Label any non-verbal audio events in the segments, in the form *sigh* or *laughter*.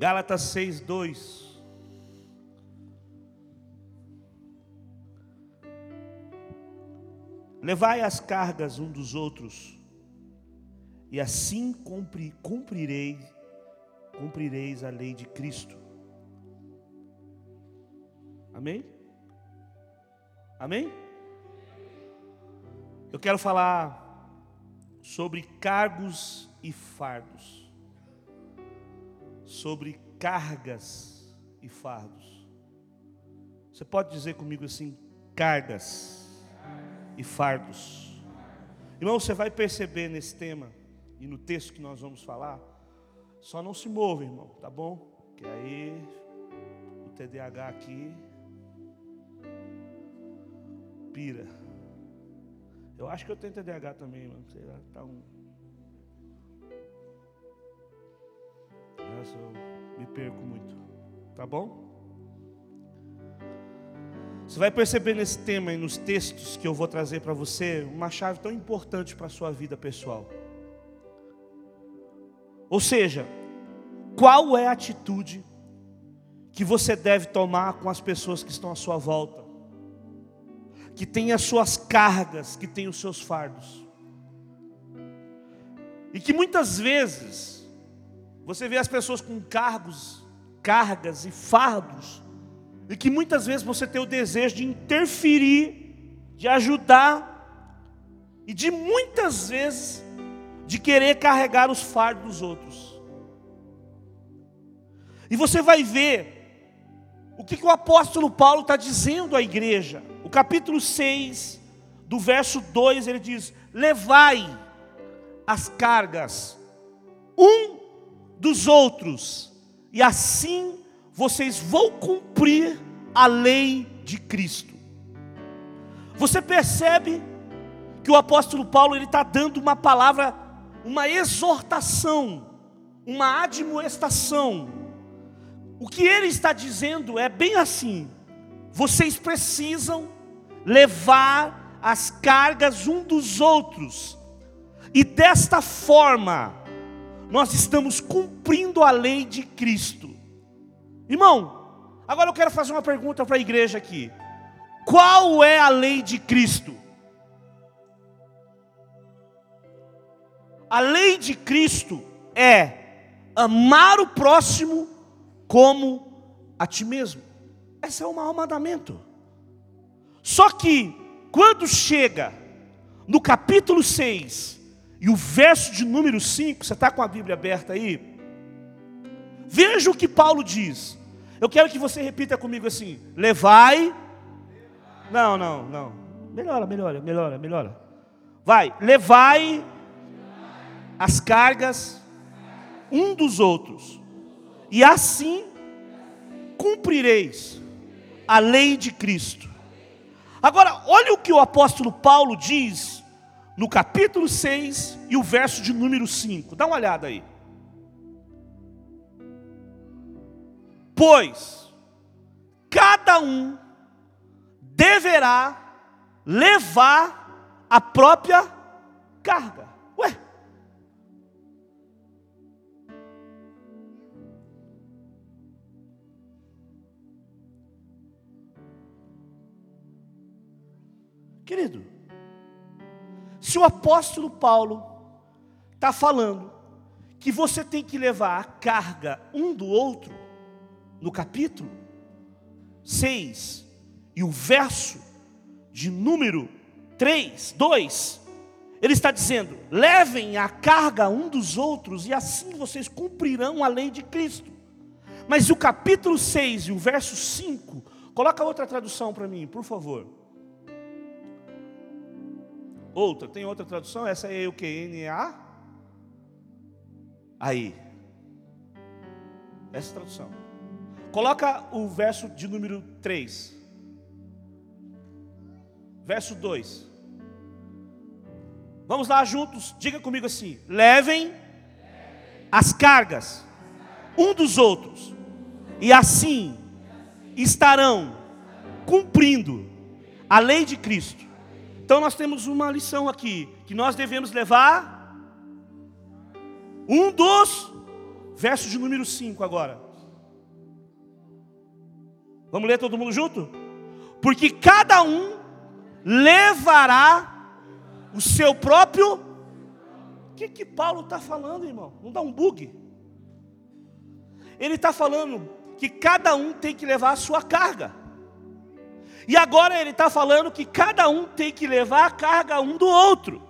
Gálatas 6, 2. Levai as cargas um dos outros, e assim cumpri, cumprirei, cumprireis a lei de Cristo. Amém? Amém? Eu quero falar sobre cargos e fardos, sobre cargas e fardos. Você pode dizer comigo assim: cargas e fardos. Irmão, você vai perceber nesse tema e no texto que nós vamos falar, só não se move, irmão, tá bom? Que aí o TDAH aqui pira. Eu acho que eu tenho TDAH também, mano. Sei lá, tá um. Nossa, eu me perco muito. Tá bom? Você vai perceber nesse tema e nos textos que eu vou trazer para você uma chave tão importante para a sua vida pessoal. Ou seja, qual é a atitude que você deve tomar com as pessoas que estão à sua volta? que tem as suas cargas, que tem os seus fardos. E que muitas vezes você vê as pessoas com cargos, cargas e fardos, e que muitas vezes você tem o desejo de interferir, de ajudar, e de muitas vezes de querer carregar os fardos dos outros. E você vai ver o que, que o apóstolo Paulo está dizendo à igreja o capítulo 6, do verso 2, ele diz: Levai as cargas um dos outros, e assim vocês vão cumprir a lei de Cristo. Você percebe que o apóstolo Paulo ele está dando uma palavra, uma exortação, uma admoestação. O que ele está dizendo é bem assim: vocês precisam levar as cargas um dos outros, e desta forma, nós estamos cumprindo a lei de Cristo. Irmão, agora eu quero fazer uma pergunta para a igreja aqui: qual é a lei de Cristo? A lei de Cristo é amar o próximo como a ti mesmo. Esse é o maior mandamento. Só que, quando chega no capítulo 6 e o verso de número 5, você está com a Bíblia aberta aí? Veja o que Paulo diz. Eu quero que você repita comigo assim: levai. Não, não, não. Melhora, melhora, melhora, melhora. Vai, levai as cargas um dos outros, e assim cumprireis a lei de Cristo. Agora, olha o que o apóstolo Paulo diz no capítulo 6 e o verso de número 5. Dá uma olhada aí. Pois cada um deverá levar a própria carga. Ué, Querido, se o apóstolo Paulo está falando que você tem que levar a carga um do outro, no capítulo 6 e o verso de número 3, 2, ele está dizendo: levem a carga um dos outros e assim vocês cumprirão a lei de Cristo. Mas o capítulo 6 e o verso 5, coloca outra tradução para mim, por favor. Outra, tem outra tradução? Essa é o que? N-A? Aí. Essa tradução. Coloca o verso de número 3. Verso 2. Vamos lá juntos, diga comigo assim: levem as cargas um dos outros, e assim estarão cumprindo a lei de Cristo. Então nós temos uma lição aqui, que nós devemos levar um dos versos de número 5 agora. Vamos ler todo mundo junto? Porque cada um levará o seu próprio. O que, que Paulo está falando, irmão? Não dá um bug? Ele está falando que cada um tem que levar a sua carga. E agora ele está falando que cada um tem que levar a carga um do outro.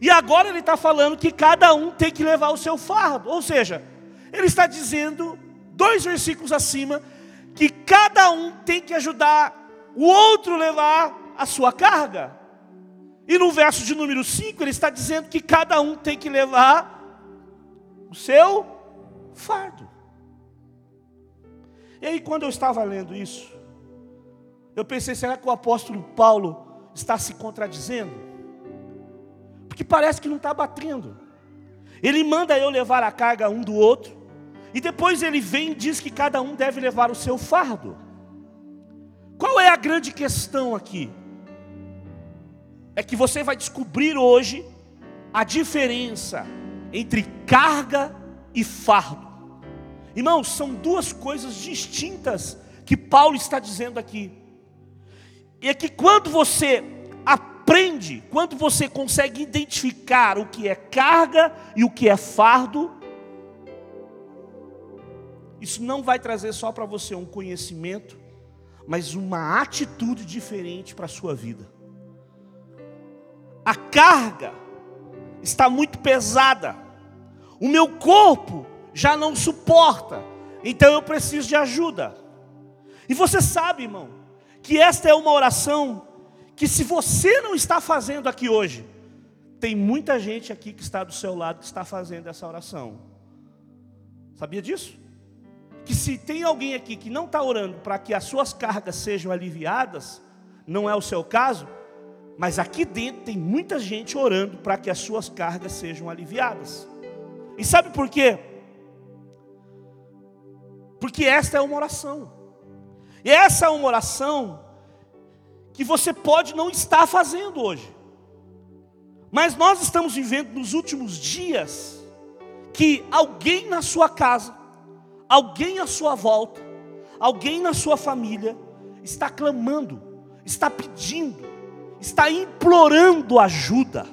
E agora ele está falando que cada um tem que levar o seu fardo. Ou seja, ele está dizendo, dois versículos acima, que cada um tem que ajudar o outro a levar a sua carga. E no verso de número 5, ele está dizendo que cada um tem que levar o seu fardo. E aí, quando eu estava lendo isso, eu pensei: será que o apóstolo Paulo está se contradizendo? Porque parece que não está batendo. Ele manda eu levar a carga um do outro, e depois ele vem e diz que cada um deve levar o seu fardo. Qual é a grande questão aqui? É que você vai descobrir hoje a diferença entre carga e fardo. Irmãos, são duas coisas distintas que Paulo está dizendo aqui. É que quando você aprende, quando você consegue identificar o que é carga e o que é fardo, isso não vai trazer só para você um conhecimento, mas uma atitude diferente para a sua vida. A carga está muito pesada, o meu corpo já não suporta, então eu preciso de ajuda. E você sabe, irmão, que esta é uma oração que, se você não está fazendo aqui hoje, tem muita gente aqui que está do seu lado que está fazendo essa oração. Sabia disso? Que se tem alguém aqui que não está orando para que as suas cargas sejam aliviadas, não é o seu caso, mas aqui dentro tem muita gente orando para que as suas cargas sejam aliviadas. E sabe por quê? Porque esta é uma oração. E essa é uma oração que você pode não estar fazendo hoje. Mas nós estamos vivendo nos últimos dias que alguém na sua casa, alguém à sua volta, alguém na sua família está clamando, está pedindo, está implorando ajuda.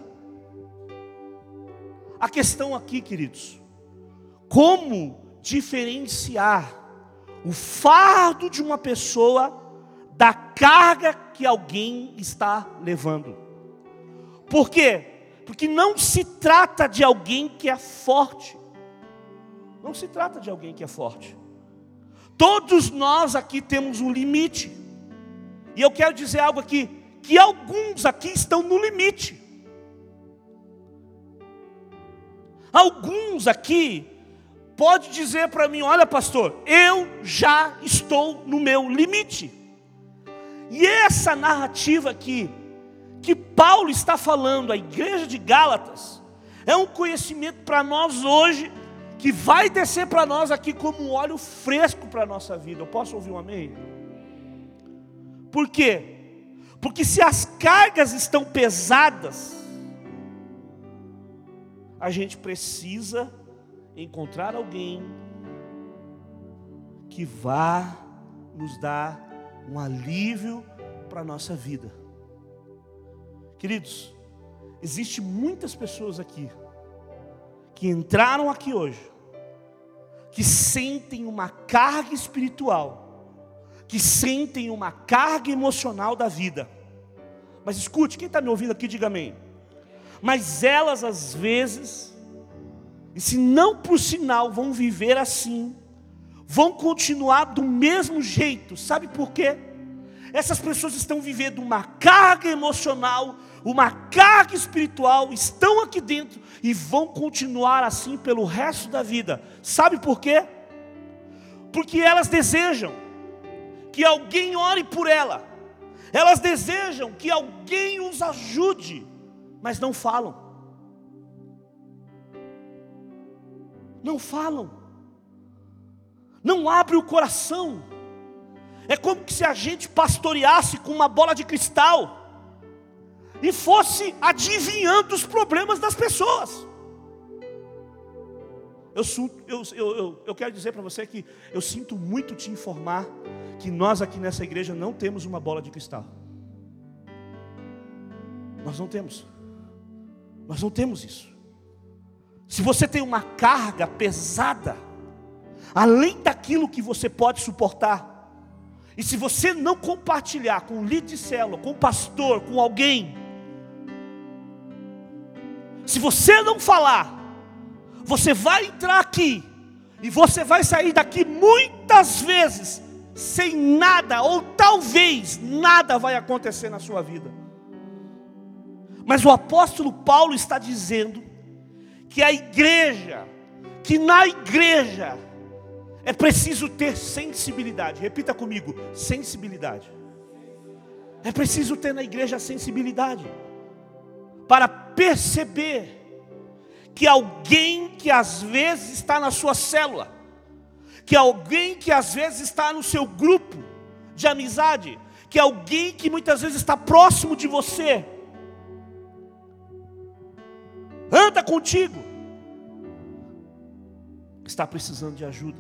A questão aqui, queridos, como diferenciar o fardo de uma pessoa da carga que alguém está levando. Por quê? Porque não se trata de alguém que é forte. Não se trata de alguém que é forte. Todos nós aqui temos um limite. E eu quero dizer algo aqui, que alguns aqui estão no limite. Alguns aqui pode dizer para mim: olha, pastor, eu já estou no meu limite. E essa narrativa aqui, que Paulo está falando à igreja de Gálatas, é um conhecimento para nós hoje, que vai descer para nós aqui como um óleo fresco para a nossa vida. Eu posso ouvir um amém? Por quê? Porque se as cargas estão pesadas, a gente precisa encontrar alguém que vá nos dar um alívio para a nossa vida. Queridos, existe muitas pessoas aqui que entraram aqui hoje, que sentem uma carga espiritual, que sentem uma carga emocional da vida. Mas escute, quem está me ouvindo aqui, diga amém. Mas elas às vezes e se não por sinal vão viver assim, vão continuar do mesmo jeito. Sabe por quê? Essas pessoas estão vivendo uma carga emocional, uma carga espiritual, estão aqui dentro e vão continuar assim pelo resto da vida. Sabe por quê? Porque elas desejam que alguém ore por ela, elas desejam que alguém os ajude, mas não falam. Não falam, não abre o coração. É como se a gente pastoreasse com uma bola de cristal e fosse adivinhando os problemas das pessoas. Eu, eu, eu, eu quero dizer para você que eu sinto muito te informar que nós aqui nessa igreja não temos uma bola de cristal. Nós não temos. Nós não temos isso. Se você tem uma carga pesada, além daquilo que você pode suportar, e se você não compartilhar com o líder de célula, com o pastor, com alguém, se você não falar, você vai entrar aqui e você vai sair daqui muitas vezes sem nada, ou talvez nada vai acontecer na sua vida. Mas o apóstolo Paulo está dizendo que a igreja, que na igreja é preciso ter sensibilidade. Repita comigo: sensibilidade. É preciso ter na igreja sensibilidade para perceber que alguém que às vezes está na sua célula, que alguém que às vezes está no seu grupo de amizade, que alguém que muitas vezes está próximo de você, anda contigo, está precisando de ajuda.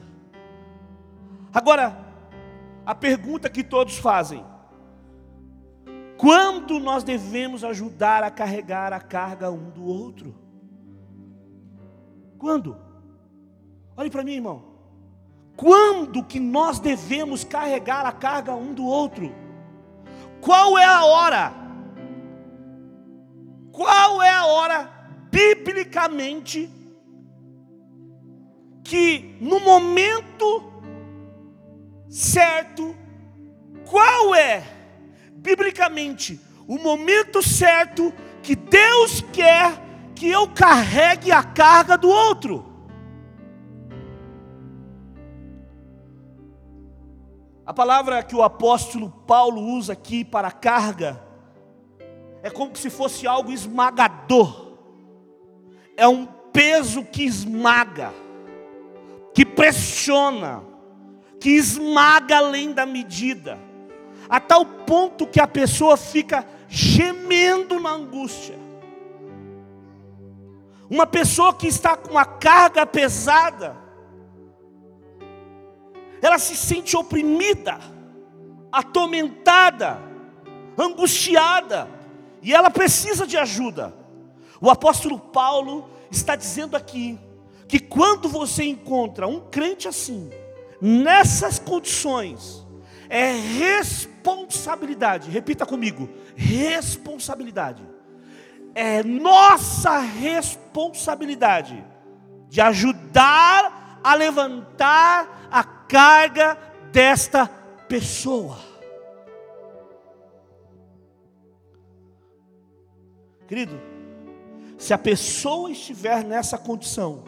Agora, a pergunta que todos fazem: quando nós devemos ajudar a carregar a carga um do outro? Quando? Olhe para mim, irmão. Quando que nós devemos carregar a carga um do outro? Qual é a hora? Qual é a hora biblicamente, que no momento certo, qual é, biblicamente, o momento certo que Deus quer que eu carregue a carga do outro. A palavra que o apóstolo Paulo usa aqui para carga é como se fosse algo esmagador é um peso que esmaga, que pressiona, que esmaga além da medida, a tal ponto que a pessoa fica gemendo na angústia. Uma pessoa que está com uma carga pesada, ela se sente oprimida, atormentada, angustiada, e ela precisa de ajuda. O apóstolo Paulo está dizendo aqui que quando você encontra um crente assim, nessas condições, é responsabilidade, repita comigo: responsabilidade. É nossa responsabilidade de ajudar a levantar a carga desta pessoa. Querido, se a pessoa estiver nessa condição,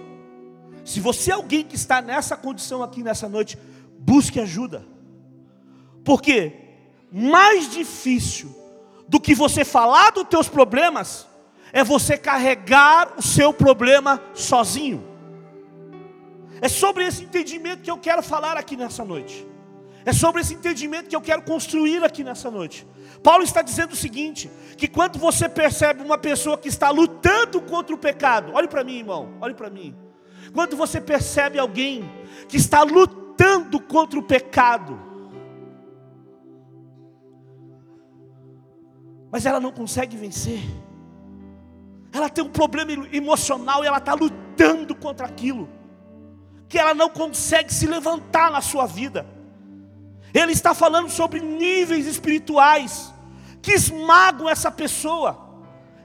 se você é alguém que está nessa condição aqui nessa noite, busque ajuda. Porque mais difícil do que você falar dos teus problemas é você carregar o seu problema sozinho. É sobre esse entendimento que eu quero falar aqui nessa noite. É sobre esse entendimento que eu quero construir aqui nessa noite. Paulo está dizendo o seguinte: que quando você percebe uma pessoa que está lutando contra o pecado, olhe para mim, irmão, olhe para mim. Quando você percebe alguém que está lutando contra o pecado, mas ela não consegue vencer, ela tem um problema emocional e ela está lutando contra aquilo, que ela não consegue se levantar na sua vida. Ele está falando sobre níveis espirituais que esmagam essa pessoa.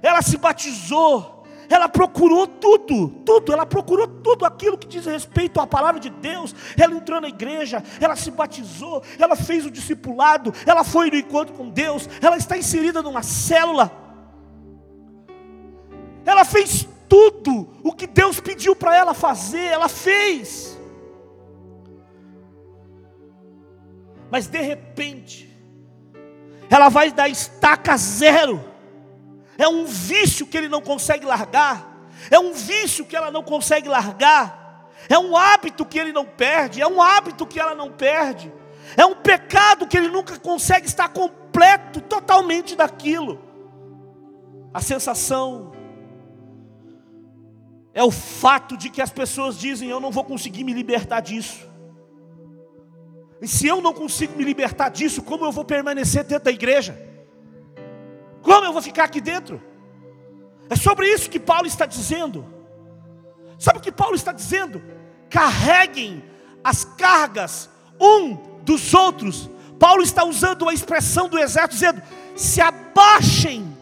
Ela se batizou, ela procurou tudo, tudo, ela procurou tudo aquilo que diz respeito à palavra de Deus. Ela entrou na igreja, ela se batizou, ela fez o discipulado, ela foi no encontro com Deus, ela está inserida numa célula. Ela fez tudo o que Deus pediu para ela fazer, ela fez. Mas de repente, ela vai dar estaca zero. É um vício que ele não consegue largar. É um vício que ela não consegue largar. É um hábito que ele não perde. É um hábito que ela não perde. É um pecado que ele nunca consegue estar completo, totalmente daquilo. A sensação é o fato de que as pessoas dizem: Eu não vou conseguir me libertar disso. E se eu não consigo me libertar disso, como eu vou permanecer dentro da igreja? Como eu vou ficar aqui dentro? É sobre isso que Paulo está dizendo. Sabe o que Paulo está dizendo? Carreguem as cargas um dos outros. Paulo está usando a expressão do exército, dizendo: se abaixem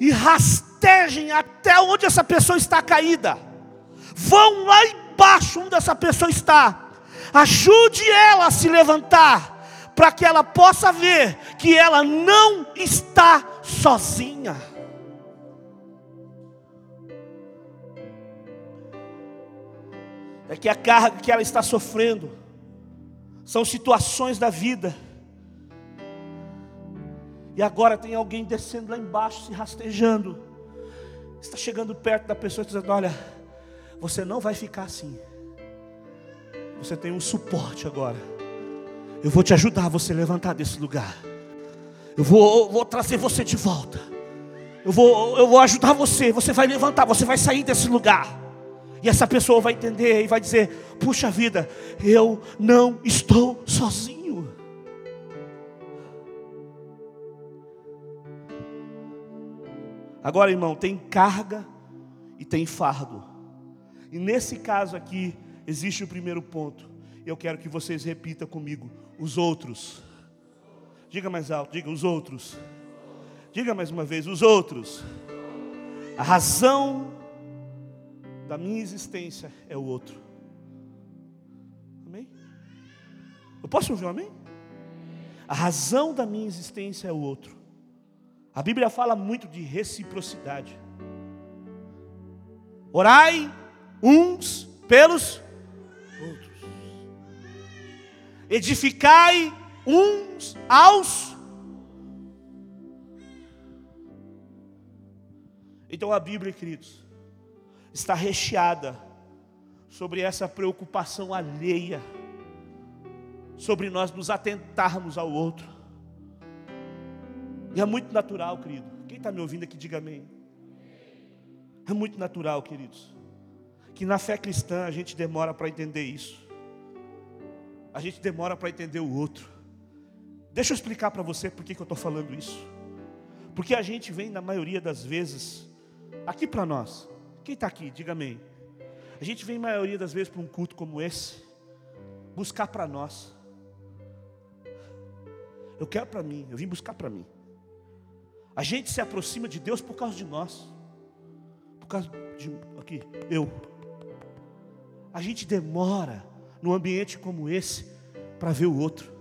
e rastejem até onde essa pessoa está caída. Vão lá embaixo onde essa pessoa está ajude ela a se levantar, para que ela possa ver que ela não está sozinha. É que a carga que ela está sofrendo são situações da vida. E agora tem alguém descendo lá embaixo, se rastejando. Está chegando perto da pessoa e dizendo: Olha, você não vai ficar assim. Você tem um suporte agora. Eu vou te ajudar a você levantar desse lugar. Eu vou, vou trazer você de volta. Eu vou, eu vou ajudar você. Você vai levantar, você vai sair desse lugar. E essa pessoa vai entender e vai dizer: Puxa vida, eu não estou sozinho. Agora, irmão, tem carga e tem fardo. E nesse caso aqui, existe o primeiro ponto. Eu quero que vocês repitam comigo: os outros. Diga mais alto, diga os outros. Diga mais uma vez: os outros. A razão da minha existência é o outro. Amém? Eu posso ouvir um amém? A razão da minha existência é o outro. A Bíblia fala muito de reciprocidade. Orai uns pelos Edificai uns aos. Então a Bíblia, queridos, está recheada sobre essa preocupação alheia, sobre nós nos atentarmos ao outro. E é muito natural, querido. Quem está me ouvindo aqui, diga amém. É muito natural, queridos que na fé cristã a gente demora para entender isso. A gente demora para entender o outro. Deixa eu explicar para você por que, que eu estou falando isso. Porque a gente vem, na maioria das vezes, aqui para nós. Quem está aqui, diga amém. A gente vem, na maioria das vezes, para um culto como esse, buscar para nós. Eu quero para mim, eu vim buscar para mim. A gente se aproxima de Deus por causa de nós. Por causa de aqui, eu. A gente demora num ambiente como esse para ver o outro.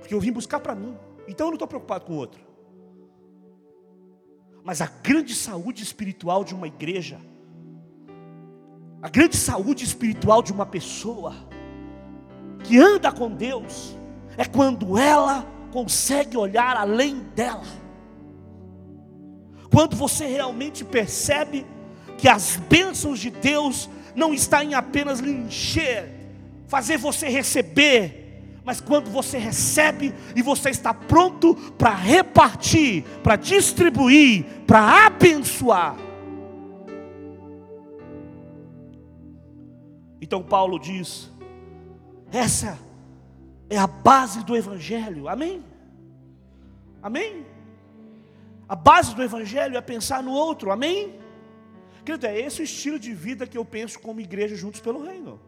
Porque eu vim buscar para mim. Então eu não estou preocupado com o outro. Mas a grande saúde espiritual de uma igreja, a grande saúde espiritual de uma pessoa que anda com Deus, é quando ela consegue olhar além dela. Quando você realmente percebe que as bênçãos de Deus não está em apenas lhe encher, fazer você receber, mas quando você recebe e você está pronto para repartir, para distribuir, para abençoar. Então Paulo diz: essa é a base do Evangelho, amém? Amém? A base do Evangelho é pensar no outro, amém? Querido, é esse o estilo de vida que eu penso como igreja juntos pelo reino.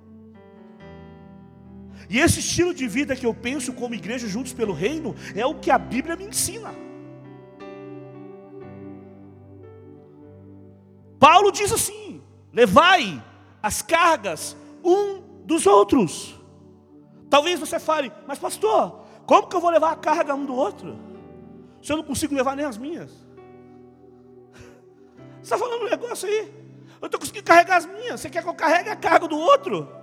E esse estilo de vida que eu penso como igreja juntos pelo reino é o que a Bíblia me ensina. Paulo diz assim: levai as cargas um dos outros. Talvez você fale, mas pastor, como que eu vou levar a carga um do outro? Se eu não consigo levar nem as minhas. Você está falando um negócio aí? Eu estou conseguindo carregar as minhas. Você quer que eu carregue a carga do outro?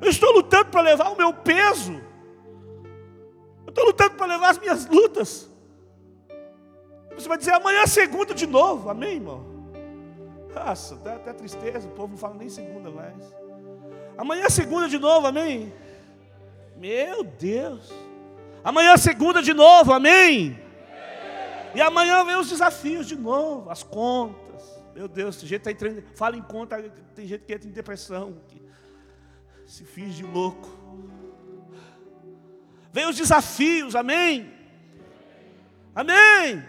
Eu estou lutando para levar o meu peso. Eu estou lutando para levar as minhas lutas. Você vai dizer, amanhã é segunda de novo. Amém, irmão? Nossa, até tristeza. O povo não fala nem segunda mais. Amanhã é segunda de novo, amém? Meu Deus. Amanhã é segunda de novo, amém? E amanhã vem os desafios de novo, as contas. Meu Deus, tem gente tá entrando, fala em conta, tem gente que entra em depressão, que se finge louco. Vem os desafios, amém? Amém?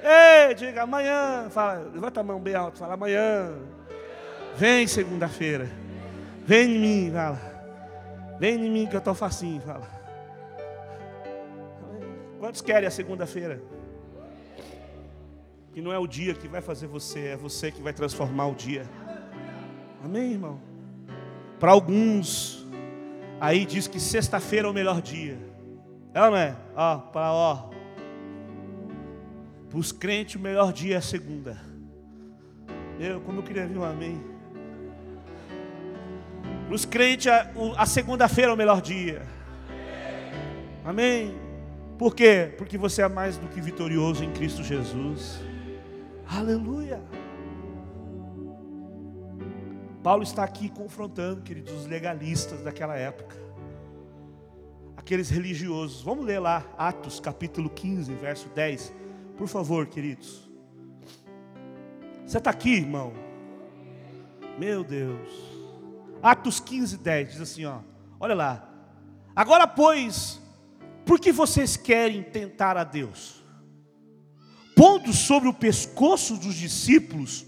Ei, diga amanhã, fala, levanta a mão bem alto, fala amanhã. Vem segunda-feira. Vem em mim, fala. Vem em mim que eu estou facinho, fala. Quantos querem a segunda-feira? Que não é o dia que vai fazer você, é você que vai transformar o dia. Amém, irmão? Para alguns, aí diz que sexta-feira é o melhor dia. É ou não é? Ó, para ó. Para os crentes, o melhor dia é a segunda. Eu, como eu queria ver um amém. Para os crentes, a, a segunda-feira é o melhor dia. Amém. Por quê? Porque você é mais do que vitorioso em Cristo Jesus. Aleluia. Paulo está aqui confrontando, queridos, os legalistas daquela época. Aqueles religiosos. Vamos ler lá, Atos capítulo 15, verso 10. Por favor, queridos. Você está aqui, irmão? Meu Deus. Atos 15, 10 diz assim: ó, olha lá. Agora, pois, por que vocês querem tentar a Deus? Pondo sobre o pescoço dos discípulos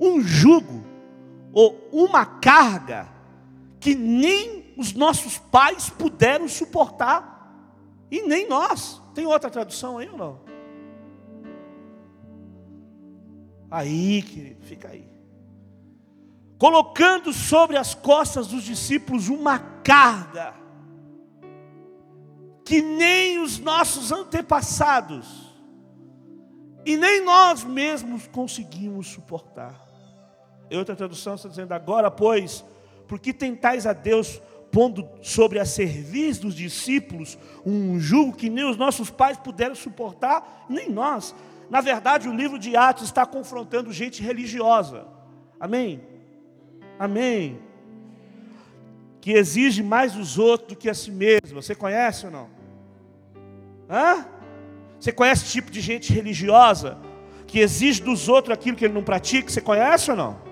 um jugo ou uma carga que nem os nossos pais puderam suportar, e nem nós. Tem outra tradução aí ou não? Aí, querido, fica aí. Colocando sobre as costas dos discípulos uma carga que nem os nossos antepassados e nem nós mesmos conseguimos suportar. Outra tradução está dizendo: agora, pois, porque tentais a Deus pondo sobre a cerviz dos discípulos um jugo que nem os nossos pais puderam suportar, nem nós. Na verdade, o livro de Atos está confrontando gente religiosa. Amém? Amém que exige mais dos outros do que a si mesmo. Você conhece ou não? Hã? Você conhece tipo de gente religiosa que exige dos outros aquilo que ele não pratica? Você conhece ou não?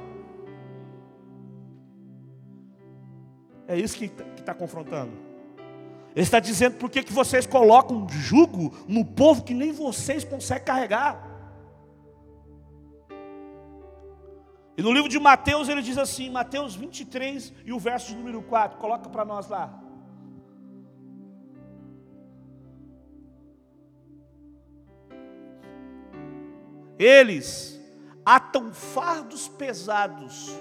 É isso que está confrontando. Ele está dizendo por que vocês colocam jugo no povo que nem vocês conseguem carregar. E no livro de Mateus ele diz assim, Mateus 23 e o verso número 4, coloca para nós lá. Eles atam fardos pesados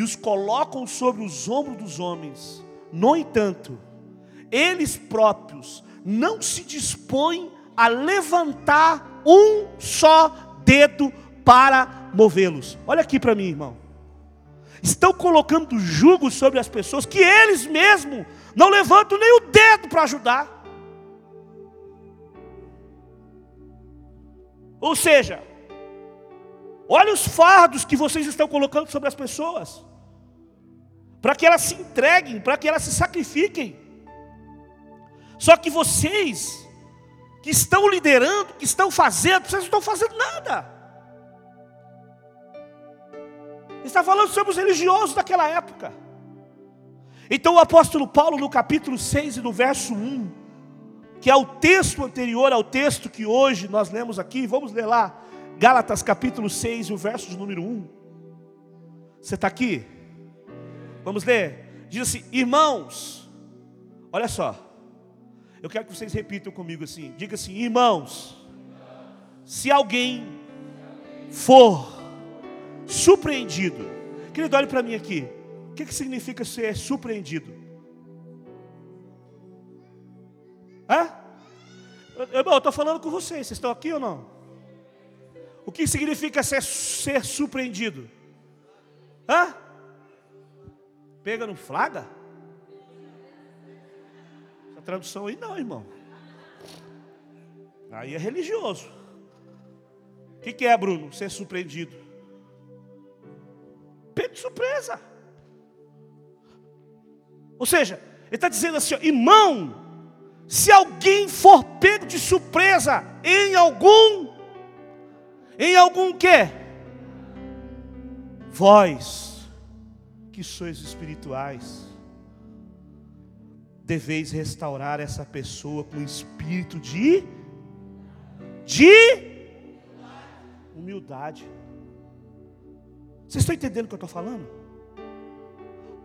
e os colocam sobre os ombros dos homens. No entanto, eles próprios não se dispõem a levantar um só dedo para movê-los. Olha aqui para mim, irmão. Estão colocando jugo sobre as pessoas que eles mesmos não levantam nem o dedo para ajudar. Ou seja, olha os fardos que vocês estão colocando sobre as pessoas, para que elas se entreguem, para que elas se sacrifiquem. Só que vocês, que estão liderando, que estão fazendo, vocês não estão fazendo nada. Está falando sobre os religiosos daquela época. Então o apóstolo Paulo, no capítulo 6 e no verso 1, que é o texto anterior ao texto que hoje nós lemos aqui, vamos ler lá, Gálatas capítulo 6 e o verso de número 1. Você está aqui? Vamos ler. Diz assim: Irmãos, olha só, eu quero que vocês repitam comigo assim: diga assim, irmãos, se alguém for surpreendido. Querido, olhe para mim aqui. O que, que significa ser surpreendido? Hã? Eu estou falando com vocês, vocês estão aqui ou não? O que significa ser, ser surpreendido? Hã? Pega no flaga? Essa tradução aí não, irmão. Aí é religioso. O que, que é, Bruno? Ser surpreendido pego de surpresa. Ou seja, ele está dizendo assim, ó, irmão, se alguém for pego de surpresa em algum, em algum quê? Vós, que sois espirituais, deveis restaurar essa pessoa com espírito de de humildade. Vocês estão entendendo o que eu estou falando?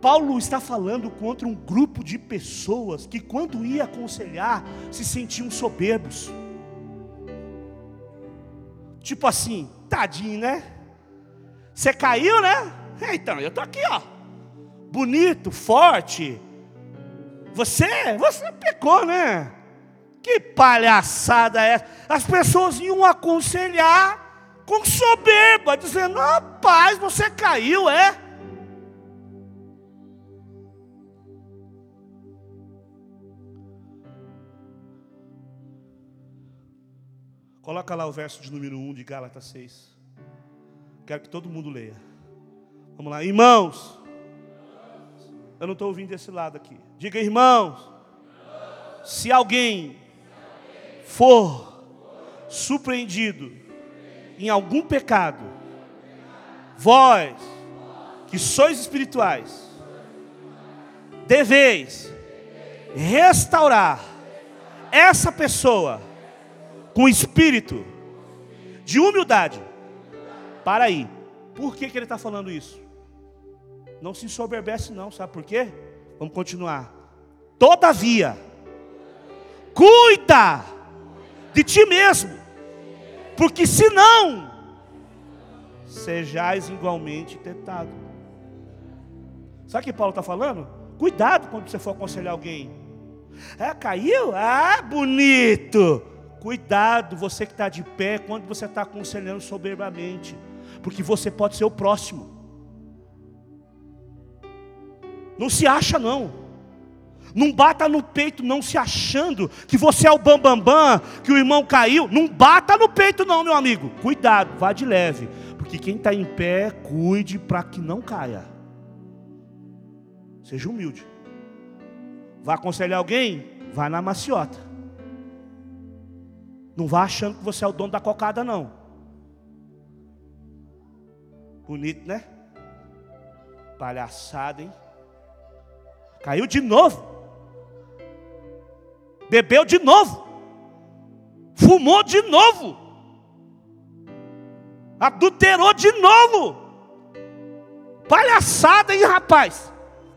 Paulo está falando contra um grupo de pessoas que, quando ia aconselhar, se sentiam soberbos. Tipo assim, tadinho, né? Você caiu, né? Então, eu estou aqui, ó. Bonito, forte. Você, você pecou, né? Que palhaçada é essa? As pessoas iam aconselhar com soberba, dizendo: rapaz, você caiu, é? Coloca lá o verso de número 1 de Gálatas 6. Quero que todo mundo leia. Vamos lá, irmãos. Eu não estou ouvindo desse lado aqui. Diga, irmãos. Se alguém for surpreendido em algum pecado, vós que sois espirituais, deveis restaurar essa pessoa com espírito de humildade. Para aí. Por que, que ele está falando isso? Não se ensoberbece, não, sabe por quê? Vamos continuar. Todavia, cuida de ti mesmo, porque senão sejais igualmente tentado. Sabe o que Paulo está falando? Cuidado quando você for aconselhar alguém. É, caiu? Ah, bonito. Cuidado, você que está de pé, quando você está aconselhando soberbamente, porque você pode ser o próximo. Não se acha, não. Não bata no peito, não se achando que você é o bambambam, bam, bam, que o irmão caiu. Não bata no peito, não, meu amigo. Cuidado, vá de leve. Porque quem está em pé, cuide para que não caia. Seja humilde. Vai aconselhar alguém? Vá na maciota. Não vá achando que você é o dono da cocada, não. Bonito, né? Palhaçada, hein? Caiu de novo. Bebeu de novo. Fumou de novo. Adulterou de novo. Palhaçada, hein, rapaz?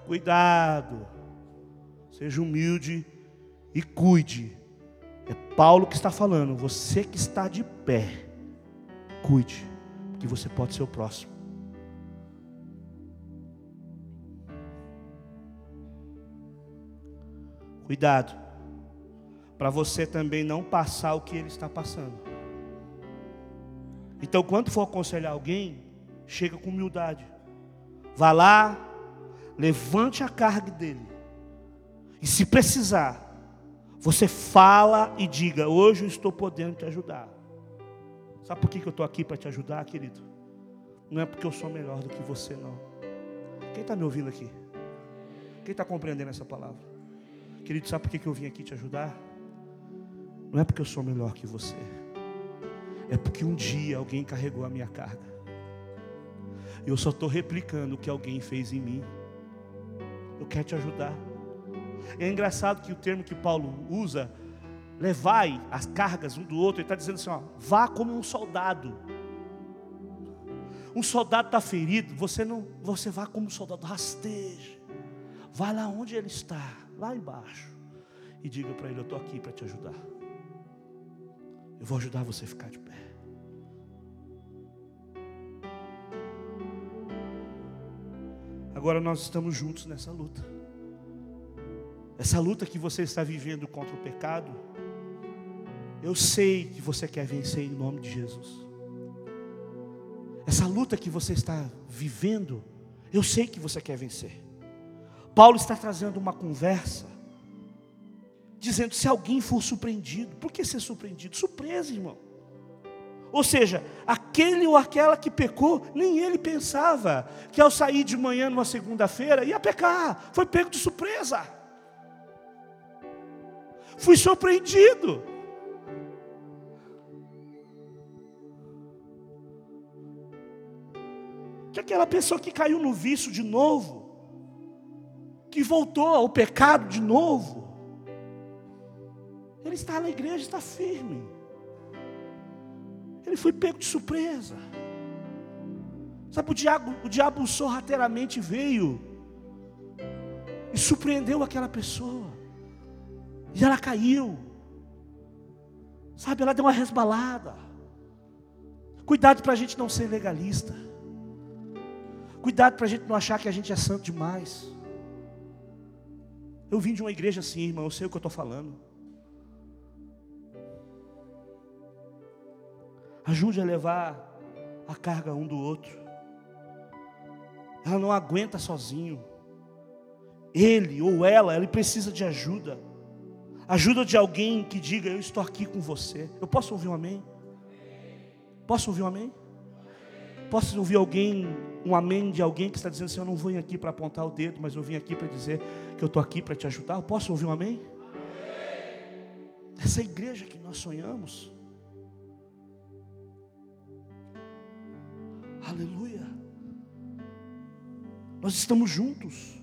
Cuidado. Seja humilde e cuide é Paulo que está falando. Você que está de pé, cuide, porque você pode ser o próximo. Cuidado, para você também não passar o que ele está passando. Então, quando for aconselhar alguém, chega com humildade. Vá lá, levante a carga dele. E se precisar, você fala e diga: Hoje eu estou podendo te ajudar. Sabe por que eu estou aqui para te ajudar, querido? Não é porque eu sou melhor do que você, não. Quem está me ouvindo aqui? Quem está compreendendo essa palavra? Querido, sabe por que eu vim aqui te ajudar? Não é porque eu sou melhor que você. É porque um dia alguém carregou a minha carga. Eu só estou replicando o que alguém fez em mim. Eu quero te ajudar. É engraçado que o termo que Paulo usa, levai as cargas um do outro, ele está dizendo assim: ó, vá como um soldado. Um soldado está ferido, você não, você vá como um soldado, rasteje. Vá lá onde ele está, lá embaixo, e diga para ele: Eu estou aqui para te ajudar. Eu vou ajudar você a ficar de pé. Agora nós estamos juntos nessa luta. Essa luta que você está vivendo contra o pecado, eu sei que você quer vencer em nome de Jesus. Essa luta que você está vivendo, eu sei que você quer vencer. Paulo está trazendo uma conversa, dizendo: se alguém for surpreendido, por que ser surpreendido? Surpresa, irmão. Ou seja, aquele ou aquela que pecou, nem ele pensava que ao sair de manhã numa segunda-feira ia pecar, foi pego de surpresa fui surpreendido. Que aquela pessoa que caiu no vício de novo, que voltou ao pecado de novo, ele está na igreja, está firme. Ele foi pego de surpresa. Sabe, o diabo, o diabo sorrateiramente veio e surpreendeu aquela pessoa. E ela caiu. Sabe, ela deu uma resbalada. Cuidado para a gente não ser legalista. Cuidado para a gente não achar que a gente é santo demais. Eu vim de uma igreja assim, irmão, eu sei o que eu estou falando. Ajude a levar a carga um do outro. Ela não aguenta sozinho. Ele ou ela, ele precisa de ajuda. Ajuda de alguém que diga: Eu estou aqui com você. Eu posso ouvir um amém? Posso ouvir um amém? Posso ouvir alguém, um amém de alguém que está dizendo assim: Eu não vim aqui para apontar o dedo, mas eu vim aqui para dizer que eu estou aqui para te ajudar? Eu posso ouvir um amém? Essa igreja que nós sonhamos. Aleluia. Nós estamos juntos.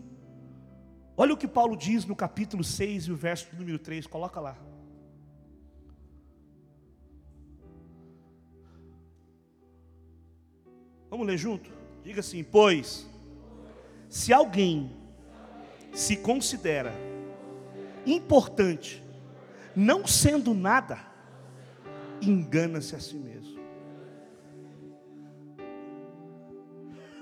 Olha o que Paulo diz no capítulo 6 e o verso número 3, coloca lá. Vamos ler junto? Diga assim: Pois, se alguém se considera importante, não sendo nada, engana-se a si mesmo.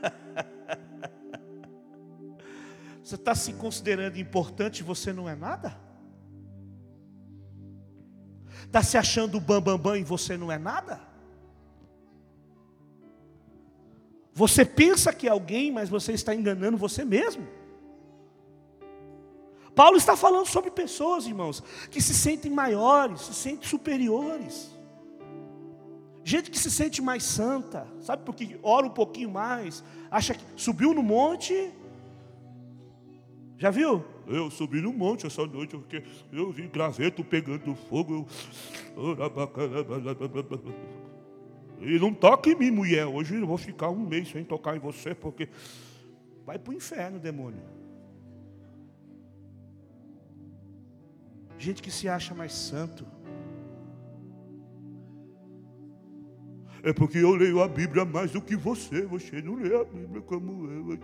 *laughs* Você está se considerando importante e você não é nada? Está se achando bambambam bam, bam, e você não é nada? Você pensa que é alguém, mas você está enganando você mesmo. Paulo está falando sobre pessoas, irmãos, que se sentem maiores, se sentem superiores. Gente que se sente mais santa, sabe porque ora um pouquinho mais, acha que subiu no monte, já viu? Eu subi no monte essa noite, porque eu vi graveto pegando fogo. E não toque em mim, mulher. Hoje eu vou ficar um mês sem tocar em você, porque vai para o inferno, demônio. Gente que se acha mais santo. É porque eu leio a Bíblia mais do que você. Você não lê a Bíblia como eu.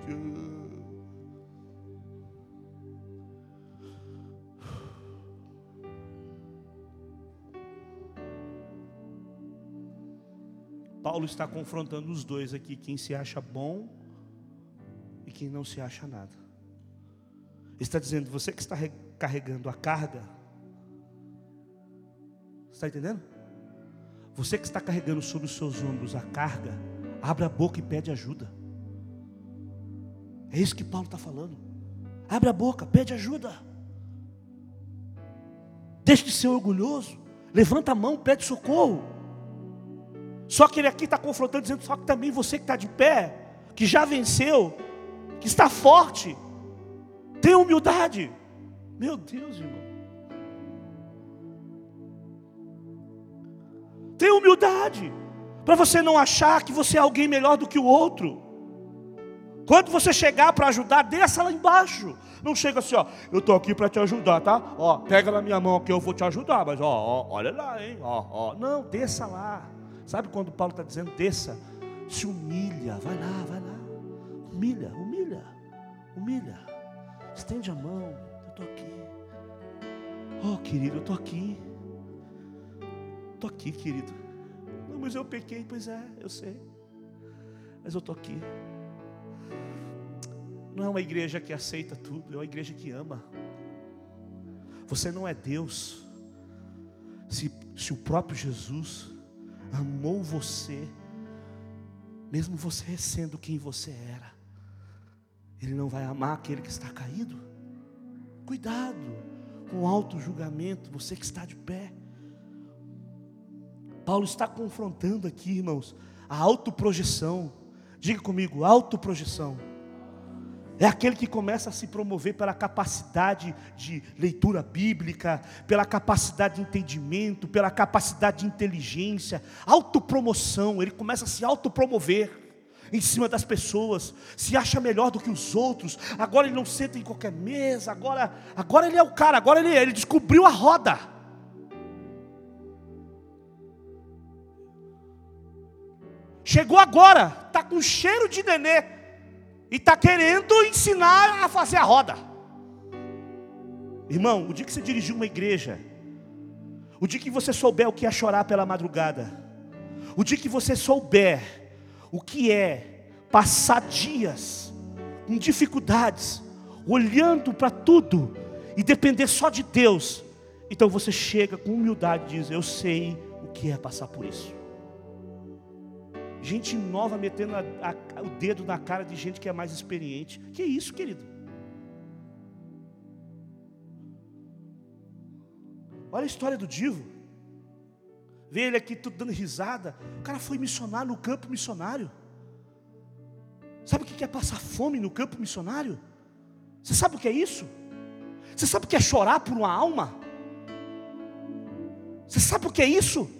Paulo está confrontando os dois aqui, quem se acha bom e quem não se acha nada. Ele está dizendo, você que está carregando a carga, está entendendo? Você que está carregando sobre os seus ombros a carga, abre a boca e pede ajuda. É isso que Paulo está falando. Abre a boca, pede ajuda. Deixe de ser orgulhoso. Levanta a mão, pede socorro. Só que ele aqui está confrontando, dizendo: só que também você que está de pé, que já venceu, que está forte, tem humildade. Meu Deus, irmão. Tenha humildade, para você não achar que você é alguém melhor do que o outro. Quando você chegar para ajudar, desça lá embaixo. Não chega assim, ó, eu estou aqui para te ajudar, tá? Ó, pega na minha mão que eu vou te ajudar, mas ó, ó olha lá, hein? Ó, ó. Não, desça lá. Sabe quando Paulo está dizendo, desça, se humilha, vai lá, vai lá. Humilha, humilha, humilha. Estende a mão, eu estou aqui. Oh, querido, eu estou aqui. Estou aqui, querido. Não, mas eu pequei, pois é, eu sei. Mas eu estou aqui. Não é uma igreja que aceita tudo, é uma igreja que ama. Você não é Deus. Se, se o próprio Jesus amou você, mesmo você sendo quem você era, Ele não vai amar aquele que está caído. Cuidado com o auto julgamento, você que está de pé. Paulo está confrontando aqui, irmãos, a autoprojeção. Diga comigo, autoprojeção. É aquele que começa a se promover pela capacidade de leitura bíblica, pela capacidade de entendimento, pela capacidade de inteligência, autopromoção, ele começa a se autopromover. em cima das pessoas, se acha melhor do que os outros. Agora ele não senta em qualquer mesa, agora, agora ele é o cara, agora ele, ele descobriu a roda. Chegou agora, está com cheiro de nenê e está querendo ensinar a fazer a roda. Irmão, o dia que você dirigiu uma igreja, o dia que você souber o que é chorar pela madrugada, o dia que você souber o que é passar dias com dificuldades, olhando para tudo e depender só de Deus, então você chega com humildade e diz: Eu sei o que é passar por isso. Gente nova metendo a, a, o dedo na cara de gente que é mais experiente. Que isso, querido? Olha a história do Divo. Vê ele aqui tudo dando risada. O cara foi missionário no campo missionário. Sabe o que é passar fome no campo missionário? Você sabe o que é isso? Você sabe o que é chorar por uma alma? Você sabe o que é isso?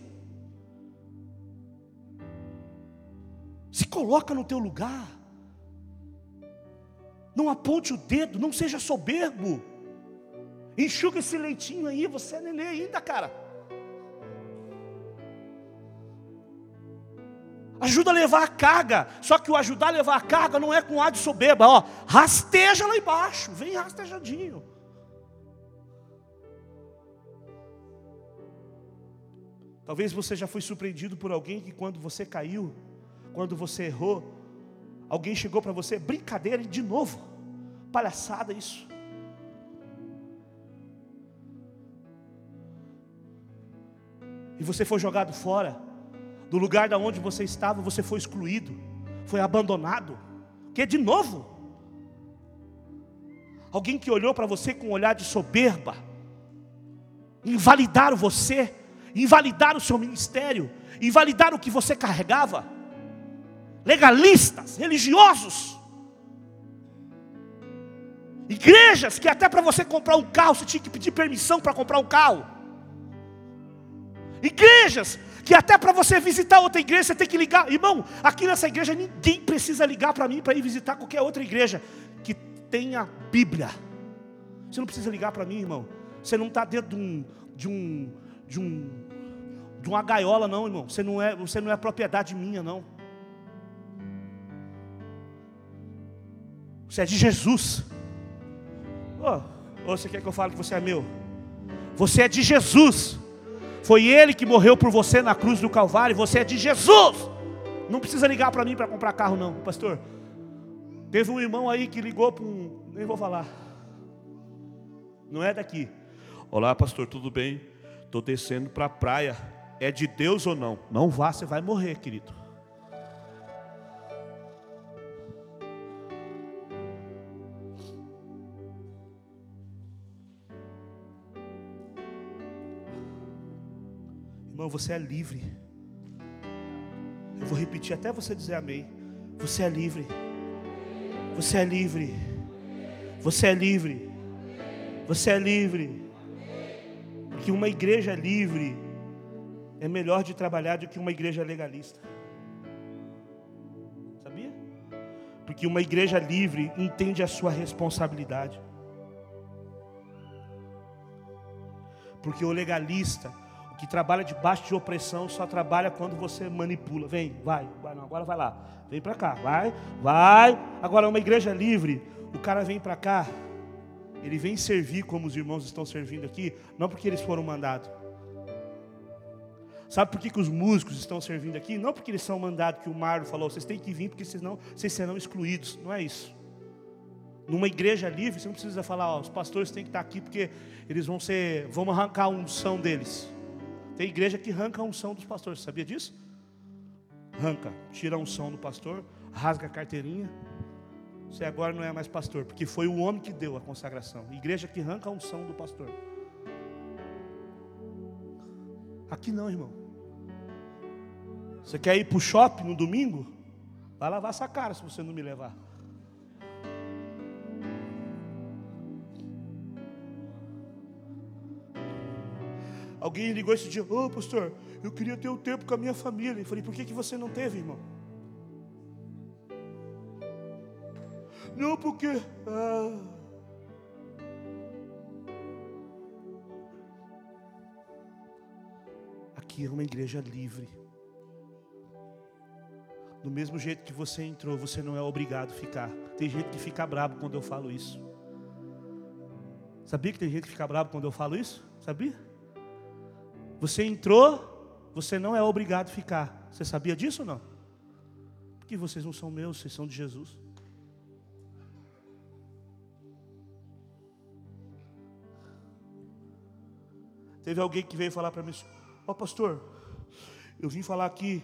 Se coloca no teu lugar. Não aponte o dedo, não seja soberbo. Enxuga esse leitinho aí, você é neném ainda, cara. Ajuda a levar a carga. Só que o ajudar a levar a carga não é com ar de soberba, ó. Rasteja lá embaixo, vem rastejadinho. Talvez você já foi surpreendido por alguém que quando você caiu, quando você errou, alguém chegou para você, brincadeira, de novo, palhaçada isso. E você foi jogado fora do lugar da onde você estava, você foi excluído, foi abandonado. Que de novo? Alguém que olhou para você com um olhar de soberba, invalidaram você, invalidaram o seu ministério, invalidaram o que você carregava. Legalistas, religiosos, igrejas que até para você comprar um carro você tinha que pedir permissão para comprar um carro. Igrejas que até para você visitar outra igreja você tem que ligar. Irmão, aqui nessa igreja ninguém precisa ligar para mim para ir visitar qualquer outra igreja que tenha Bíblia. Você não precisa ligar para mim, irmão. Você não está dentro de um, de um, de um, de uma gaiola, não, irmão. Você não é, você não é propriedade minha, não. Você é de Jesus. Oh, ou você quer que eu fale que você é meu? Você é de Jesus. Foi Ele que morreu por você na cruz do Calvário. Você é de Jesus. Não precisa ligar para mim para comprar carro, não, pastor. Teve um irmão aí que ligou para um. Nem vou falar. Não é daqui. Olá, pastor, tudo bem? Estou descendo para a praia. É de Deus ou não? Não vá, você vai morrer, querido. Irmão, você é livre. Eu vou repetir até você dizer amém. Você é livre. Você é livre. Você é livre. Você é livre. Porque uma igreja livre é melhor de trabalhar do que uma igreja legalista. Sabia? Porque uma igreja livre entende a sua responsabilidade. Porque o legalista que trabalha debaixo de opressão só trabalha quando você manipula. Vem, vai, vai não, agora vai lá. Vem para cá, vai, vai. Agora uma igreja livre, o cara vem para cá, ele vem servir como os irmãos estão servindo aqui, não porque eles foram mandados. Sabe por que, que os músicos estão servindo aqui? Não porque eles são mandados, que o Marlon falou, vocês têm que vir porque senão vocês serão excluídos. Não é isso. Numa igreja livre, você não precisa falar, ó, os pastores têm que estar aqui porque eles vão ser, vamos arrancar a unção deles. Tem igreja que arranca a unção dos pastores, sabia disso? Arranca, tira a unção do pastor, rasga a carteirinha. Você agora não é mais pastor, porque foi o homem que deu a consagração. Igreja que arranca a unção do pastor. Aqui não, irmão. Você quer ir para o shopping no domingo? Vai lavar essa cara se você não me levar. Alguém ligou esse dia, ô oh, pastor, eu queria ter o um tempo com a minha família. Eu falei, por que, que você não teve, irmão? Não, porque. Ah. Aqui é uma igreja livre. Do mesmo jeito que você entrou, você não é obrigado a ficar. Tem gente que fica bravo quando eu falo isso. Sabia que tem gente que fica bravo quando eu falo isso? Sabia? Você entrou, você não é obrigado a ficar. Você sabia disso ou não? Porque vocês não são meus, vocês são de Jesus. Teve alguém que veio falar para mim: Ó oh, pastor, eu vim falar aqui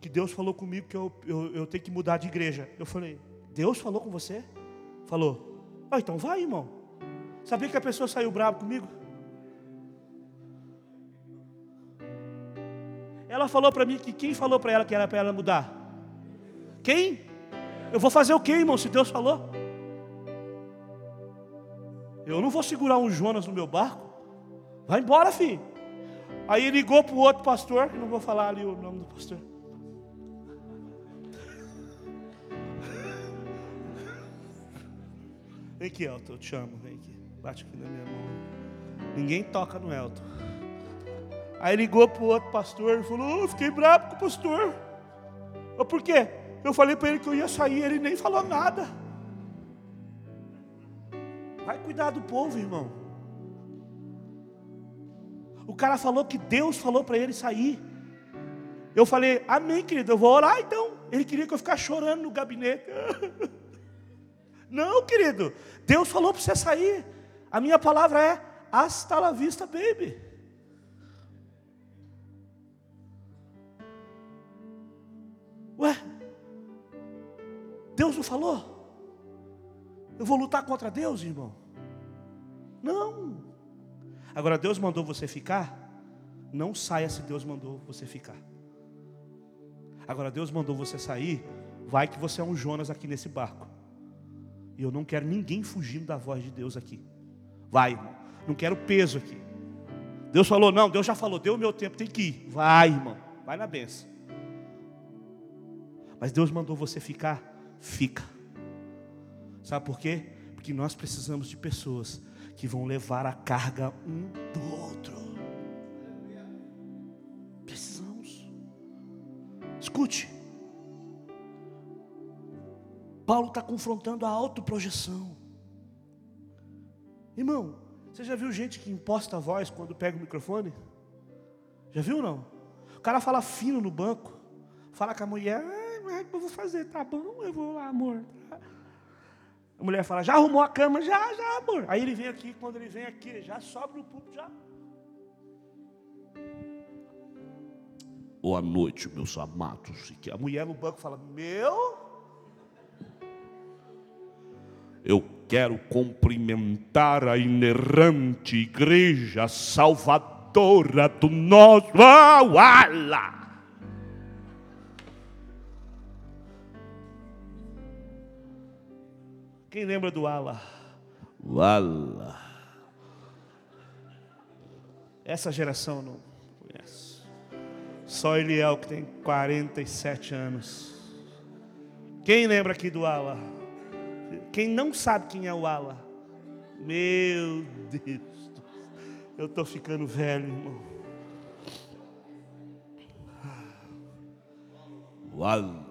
que Deus falou comigo que eu, eu, eu, tenho que mudar de igreja. Eu falei: Deus falou com você? Falou: Ah, então vai, irmão. Sabia que a pessoa saiu brava comigo? Ela falou para mim que quem falou para ela que era para ela mudar? Quem? Eu vou fazer o que, irmão, se Deus falou? Eu não vou segurar um Jonas no meu barco. Vai embora, filho. Aí ligou para o outro pastor, que não vou falar ali o nome do pastor. Vem aqui, Elton, eu te amo, vem aqui. Bate aqui na minha mão. Ninguém toca no Elton. Aí ligou para o outro pastor e falou: oh, fiquei bravo com o pastor. Eu, por quê? Eu falei para ele que eu ia sair, ele nem falou nada. Vai cuidar do povo, irmão. O cara falou que Deus falou para ele sair. Eu falei, amém, querido, eu vou orar então. Ele queria que eu ficasse chorando no gabinete. *laughs* Não, querido, Deus falou para você sair. A minha palavra é hasta la vista, baby. Deus não falou? Eu vou lutar contra Deus, irmão? Não. Agora, Deus mandou você ficar? Não saia se Deus mandou você ficar. Agora, Deus mandou você sair? Vai que você é um Jonas aqui nesse barco. E eu não quero ninguém fugindo da voz de Deus aqui. Vai, irmão. Não quero peso aqui. Deus falou, não, Deus já falou, deu o meu tempo, tem que ir. Vai, irmão. Vai na benção. Mas Deus mandou você ficar? Fica. Sabe por quê? Porque nós precisamos de pessoas que vão levar a carga um do outro. Precisamos. Escute. Paulo está confrontando a autoprojeção. Irmão, você já viu gente que imposta a voz quando pega o microfone? Já viu não? O cara fala fino no banco, fala com a mulher, ah, eu vou fazer, tá bom, eu vou lá, amor. A mulher fala, já arrumou a cama? Já, já, amor. Aí ele vem aqui, quando ele vem aqui, já sobe no púlpito, já. Boa noite, meus amados. A mulher no banco fala, meu. Eu quero cumprimentar a inerrante igreja salvadora do nosso. Oh! Quem lembra do Allah? O Allah. Essa geração não conhece. Só Eliel que tem 47 anos. Quem lembra aqui do Allah? Quem não sabe quem é o Allah? Meu Deus. Eu estou ficando velho, irmão. O Allah.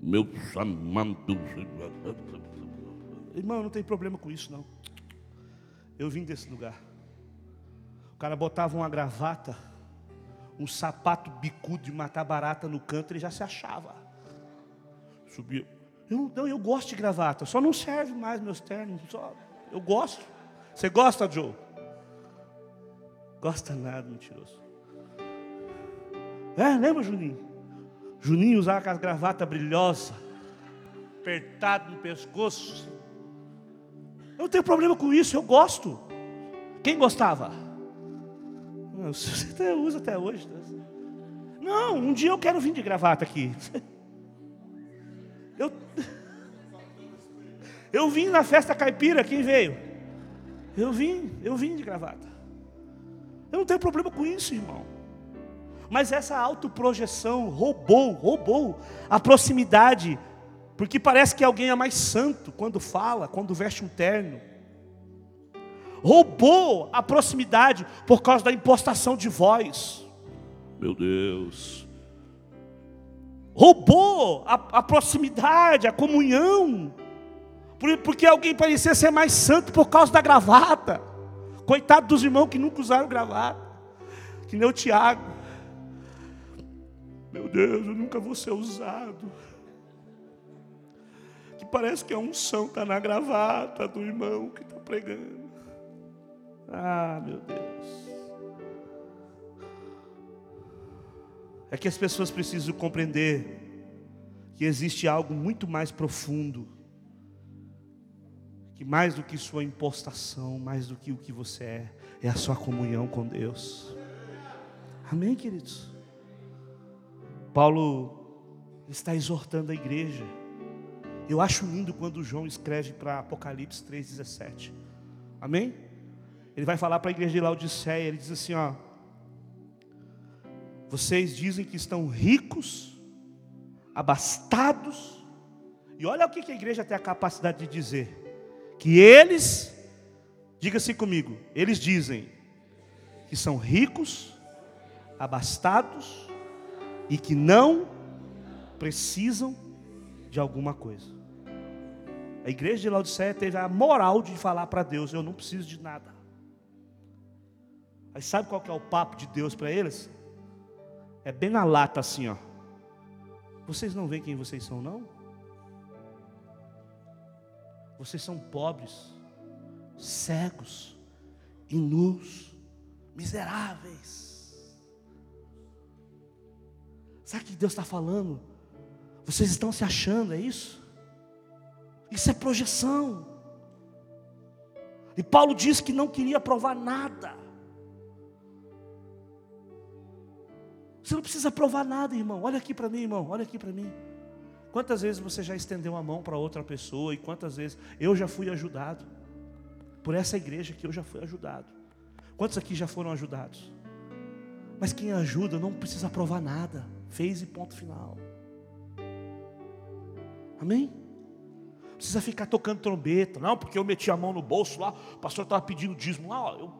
Meus amados. Irmão, não tem problema com isso, não. Eu vim desse lugar. O cara botava uma gravata, um sapato bicudo de matar barata no canto, ele já se achava. Subia. Eu, não, eu gosto de gravata, só não serve mais meus ternos. Só, eu gosto. Você gosta, Joe? Gosta nada, mentiroso. É, lembra, Juninho? Juninho usava aquelas gravatas brilhosas, apertado no pescoço. Eu não tenho problema com isso, eu gosto. Quem gostava? *laughs* Você até usa até hoje. Né? Não, um dia eu quero vir de gravata aqui. *laughs* Eu, *laughs* eu vim na festa caipira, quem veio? Eu vim, eu vim de gravata. Eu não tenho problema com isso, irmão. Mas essa autoprojeção roubou, roubou a proximidade, porque parece que alguém é mais santo quando fala, quando veste um terno. Roubou a proximidade por causa da impostação de voz. Meu Deus. Roubou a, a proximidade, a comunhão, porque alguém parecia ser mais santo por causa da gravata. Coitado dos irmãos que nunca usaram gravata, que nem o Tiago. Meu Deus, eu nunca vou ser usado. Que parece que a unção está na gravata do irmão que está pregando. Ah, meu Deus. É que as pessoas precisam compreender que existe algo muito mais profundo, que mais do que sua impostação, mais do que o que você é, é a sua comunhão com Deus. Amém, queridos? Paulo está exortando a igreja. Eu acho lindo quando João escreve para Apocalipse 3,17. Amém? Ele vai falar para a igreja de Laodiceia, ele diz assim: ó, vocês dizem que estão ricos, abastados, e olha o que a igreja tem a capacidade de dizer: que eles, diga-se comigo, eles dizem que são ricos, abastados, e que não precisam de alguma coisa. A igreja de Laodiceia teve a moral de falar para Deus: Eu não preciso de nada. Aí sabe qual que é o papo de Deus para eles? É bem na lata assim, ó. Vocês não veem quem vocês são, não? Vocês são pobres, cegos, e miseráveis. Sabe o que Deus está falando? Vocês estão se achando, é isso? Isso é projeção. E Paulo disse que não queria provar nada. Você não precisa provar nada, irmão. Olha aqui para mim, irmão. Olha aqui para mim. Quantas vezes você já estendeu a mão para outra pessoa e quantas vezes eu já fui ajudado por essa igreja que eu já fui ajudado. Quantos aqui já foram ajudados? Mas quem ajuda não precisa provar nada. Fez e ponto final. Amém? Precisa ficar tocando trombeta, não, porque eu meti a mão no bolso lá, o pastor estava pedindo dízimo lá, ó, eu...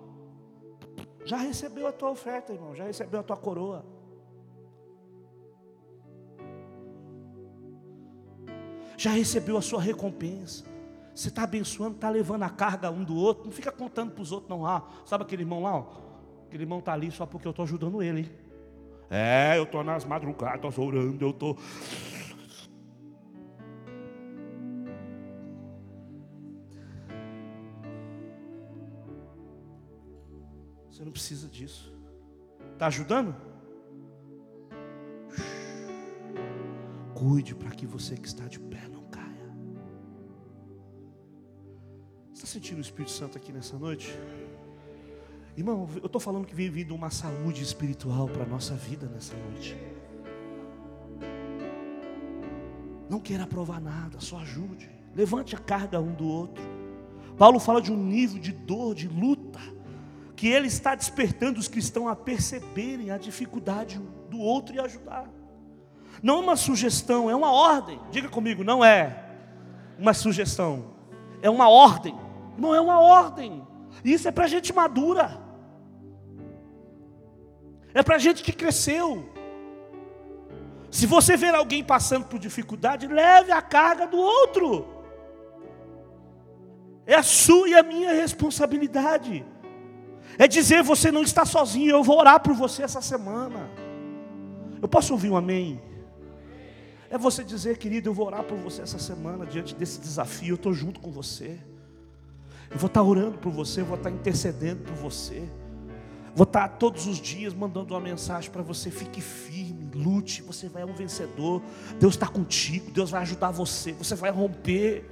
já recebeu a tua oferta, irmão, já recebeu a tua coroa. Já recebeu a sua recompensa. Você está abençoando, está levando a carga um do outro, não fica contando para os outros, não. Ah, sabe aquele irmão lá? Ó? Aquele irmão está ali só porque eu estou ajudando ele. Hein? É, eu estou nas madrugadas orando, eu estou. Você não precisa disso. Está ajudando? Cuide para que você que está de pé não caia. Você está sentindo o Espírito Santo aqui nessa noite? Irmão, eu estou falando que vem vindo uma saúde espiritual para a nossa vida nessa noite. Não queira provar nada, só ajude. Levante a carga um do outro. Paulo fala de um nível de dor, de luta, que ele está despertando os cristãos a perceberem a dificuldade do outro e ajudar. Não é uma sugestão, é uma ordem. Diga comigo, não é uma sugestão, é uma ordem. Não é uma ordem. Isso é para gente madura é para gente que cresceu. Se você ver alguém passando por dificuldade, leve a carga do outro. É a sua e a minha responsabilidade. É dizer você não está sozinho, eu vou orar por você essa semana. Eu posso ouvir um amém? É você dizer, querido, eu vou orar por você essa semana diante desse desafio, eu estou junto com você. Eu vou estar orando por você, eu vou estar intercedendo por você. Vou estar todos os dias mandando uma mensagem para você. Fique firme, lute. Você vai um vencedor. Deus está contigo. Deus vai ajudar você. Você vai romper.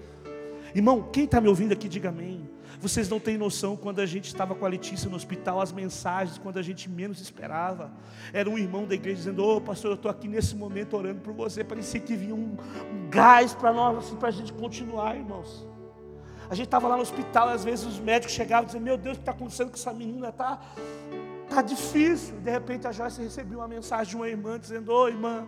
Irmão, quem está me ouvindo aqui, diga amém. Vocês não têm noção quando a gente estava com a Letícia no hospital, as mensagens, quando a gente menos esperava. Era um irmão da igreja dizendo: Ô oh, pastor, eu estou aqui nesse momento orando por você. Parecia que vinha um, um gás para nós, assim, para a gente continuar, irmãos. A gente estava lá no hospital, e às vezes os médicos chegavam e diziam: Meu Deus, o que está acontecendo com essa menina? Está Está difícil. De repente a Joyce recebeu uma mensagem de uma irmã dizendo: Ô irmã,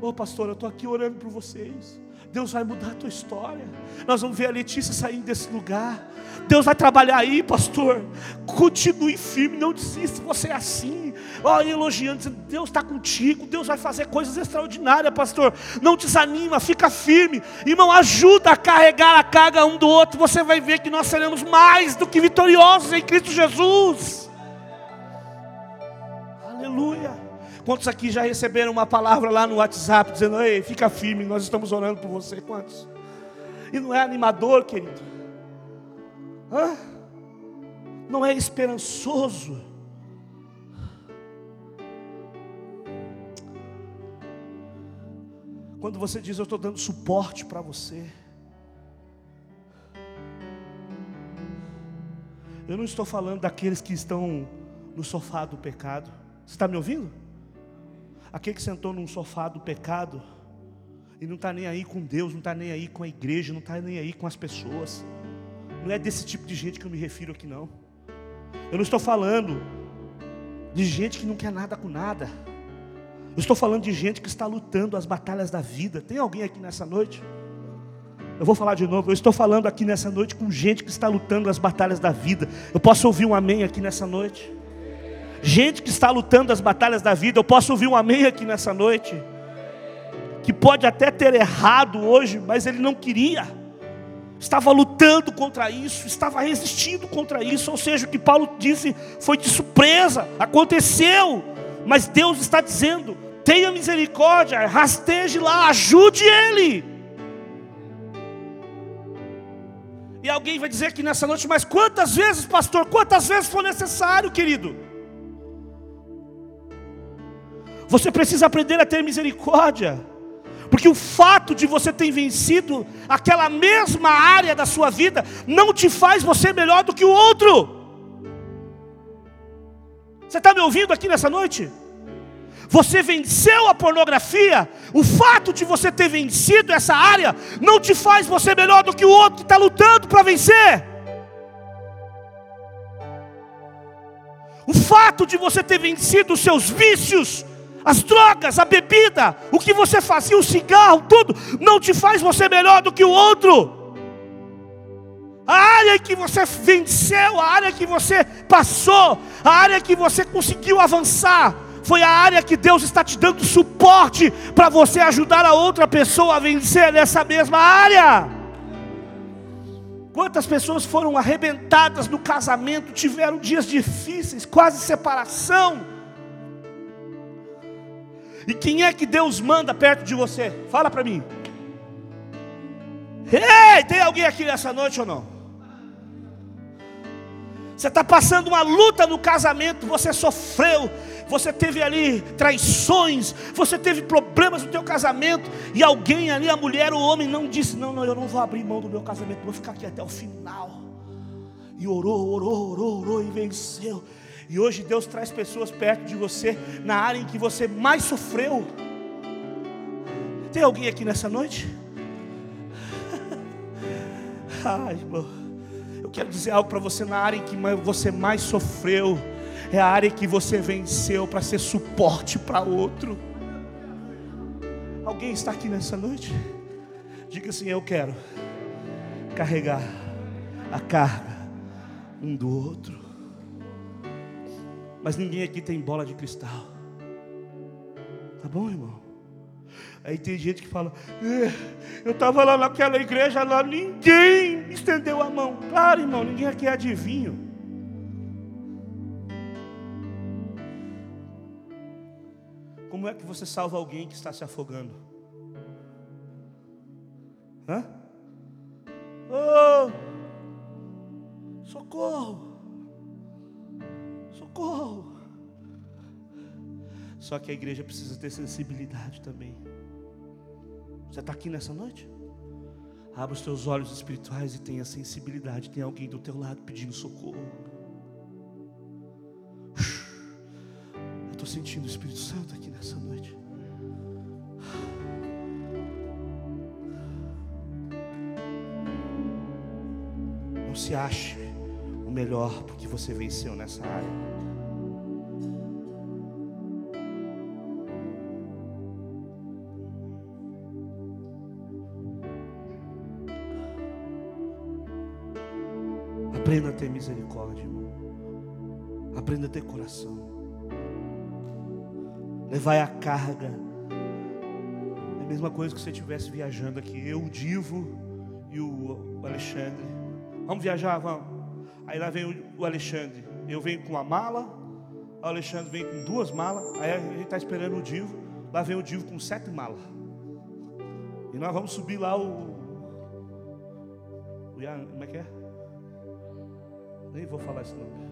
ô pastor, eu estou aqui orando por vocês. Deus vai mudar a tua história. Nós vamos ver a Letícia saindo desse lugar. Deus vai trabalhar aí, pastor. Continue firme, não desista. Você é assim. Olha, elogiando, dizendo: Deus está contigo. Deus vai fazer coisas extraordinárias, pastor. Não desanima, fica firme. Irmão, ajuda a carregar a carga um do outro. Você vai ver que nós seremos mais do que vitoriosos em Cristo Jesus. Aleluia. Quantos aqui já receberam uma palavra lá no WhatsApp dizendo: Ei, fica firme, nós estamos orando por você? Quantos? E não é animador, querido? Hã? Não é esperançoso? Quando você diz: Eu estou dando suporte para você. Eu não estou falando daqueles que estão no sofá do pecado. Você está me ouvindo? Aquele que sentou num sofá do pecado e não está nem aí com Deus, não está nem aí com a igreja, não está nem aí com as pessoas. Não é desse tipo de gente que eu me refiro aqui, não. Eu não estou falando de gente que não quer nada com nada. Eu estou falando de gente que está lutando as batalhas da vida. Tem alguém aqui nessa noite? Eu vou falar de novo. Eu estou falando aqui nessa noite com gente que está lutando as batalhas da vida. Eu posso ouvir um amém aqui nessa noite? gente que está lutando as batalhas da vida. Eu posso ouvir um amém aqui nessa noite, que pode até ter errado hoje, mas ele não queria, estava lutando contra isso, estava resistindo contra isso. Ou seja, o que Paulo disse foi de surpresa, aconteceu, mas Deus está dizendo: tenha misericórdia, rasteje lá, ajude ele. E alguém vai dizer aqui nessa noite, mas quantas vezes, pastor, quantas vezes for necessário, querido? Você precisa aprender a ter misericórdia. Porque o fato de você ter vencido aquela mesma área da sua vida não te faz você melhor do que o outro. Você está me ouvindo aqui nessa noite? Você venceu a pornografia, o fato de você ter vencido essa área não te faz você melhor do que o outro que está lutando para vencer. O fato de você ter vencido os seus vícios as drogas, a bebida, o que você fazia, o cigarro, tudo, não te faz você melhor do que o outro. A área que você venceu, a área que você passou, a área que você conseguiu avançar, foi a área que Deus está te dando suporte para você ajudar a outra pessoa a vencer nessa mesma área. Quantas pessoas foram arrebentadas no casamento, tiveram dias difíceis, quase separação e quem é que Deus manda perto de você? Fala para mim. Ei, tem alguém aqui nessa noite ou não? Você está passando uma luta no casamento, você sofreu, você teve ali traições, você teve problemas no teu casamento, e alguém ali, a mulher ou o homem, não disse: Não, não, eu não vou abrir mão do meu casamento, vou ficar aqui até o final. E orou, orou, orou, orou e venceu. E hoje Deus traz pessoas perto de você na área em que você mais sofreu. Tem alguém aqui nessa noite? Ai, *laughs* irmão, eu quero dizer algo para você na área em que você mais sofreu. É a área que você venceu para ser suporte para outro. Alguém está aqui nessa noite? Diga assim: Eu quero carregar a carga um do outro. Mas ninguém aqui tem bola de cristal. Tá bom, irmão? Aí tem gente que fala: é, Eu estava lá naquela igreja lá, ninguém estendeu a mão. Claro, irmão, ninguém aqui é adivinho. Como é que você salva alguém que está se afogando? Hã? Oh! Socorro! socorro. Só que a igreja precisa ter sensibilidade também. Você está aqui nessa noite? Abra os teus olhos espirituais e tenha sensibilidade. Tem alguém do teu lado pedindo socorro. sentindo o Espírito Santo aqui nessa noite. Não se ache o melhor porque você venceu nessa área. Aprenda a ter misericórdia, irmão. Aprenda a ter coração. Levai a carga. É a mesma coisa que você estivesse viajando aqui. Eu, o Divo e o Alexandre. Vamos viajar? Vamos. Aí lá vem o Alexandre. Eu venho com uma mala. O Alexandre vem com duas malas. Aí a gente está esperando o Divo. Lá vem o Divo com sete malas. E nós vamos subir lá o. o como é que é? Nem vou falar esse nome.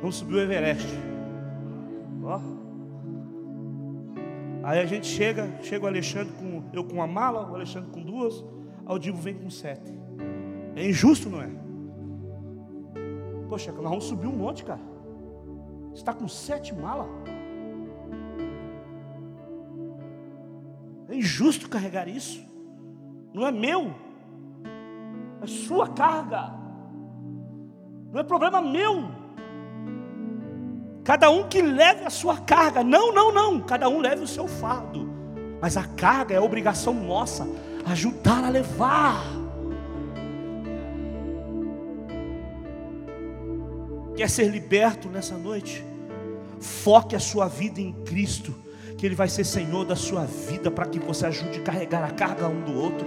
Vamos subir o Everest. Ó. Aí a gente chega, chega o Alexandre com eu com uma mala, o Alexandre com duas, o Divo vem com sete. É injusto, não é? Poxa, nós vamos subir um monte, cara. Você está com sete malas? É injusto carregar isso. Não é meu. É sua carga. Não é problema meu. Cada um que leve a sua carga. Não, não, não. Cada um leve o seu fardo. Mas a carga é a obrigação nossa ajudar a levar. Quer ser liberto nessa noite? Foque a sua vida em Cristo, que Ele vai ser Senhor da sua vida, para que você ajude a carregar a carga um do outro.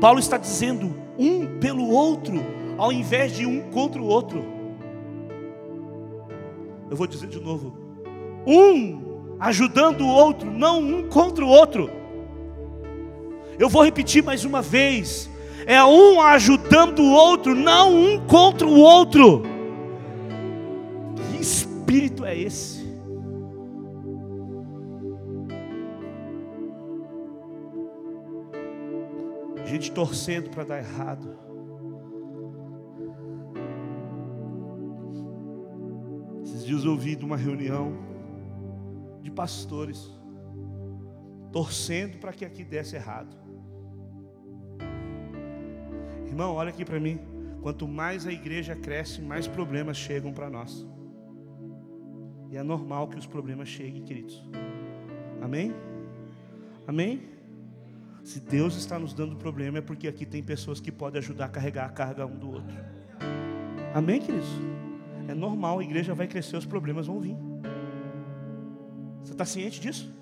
Paulo está dizendo um pelo outro, ao invés de um contra o outro. Eu vou dizer de novo: um ajudando o outro, não um contra o outro. Eu vou repetir mais uma vez: é um ajudando o outro, não um contra o outro. Que espírito é esse? Gente torcendo para dar errado. Dias eu ouvi de uma reunião de pastores torcendo para que aqui desse errado. Irmão, olha aqui para mim. Quanto mais a igreja cresce, mais problemas chegam para nós. E é normal que os problemas cheguem, queridos. Amém? Amém? Se Deus está nos dando problema, é porque aqui tem pessoas que podem ajudar a carregar a carga um do outro. Amém, queridos? É normal, a igreja vai crescer, os problemas vão vir. Você está ciente disso?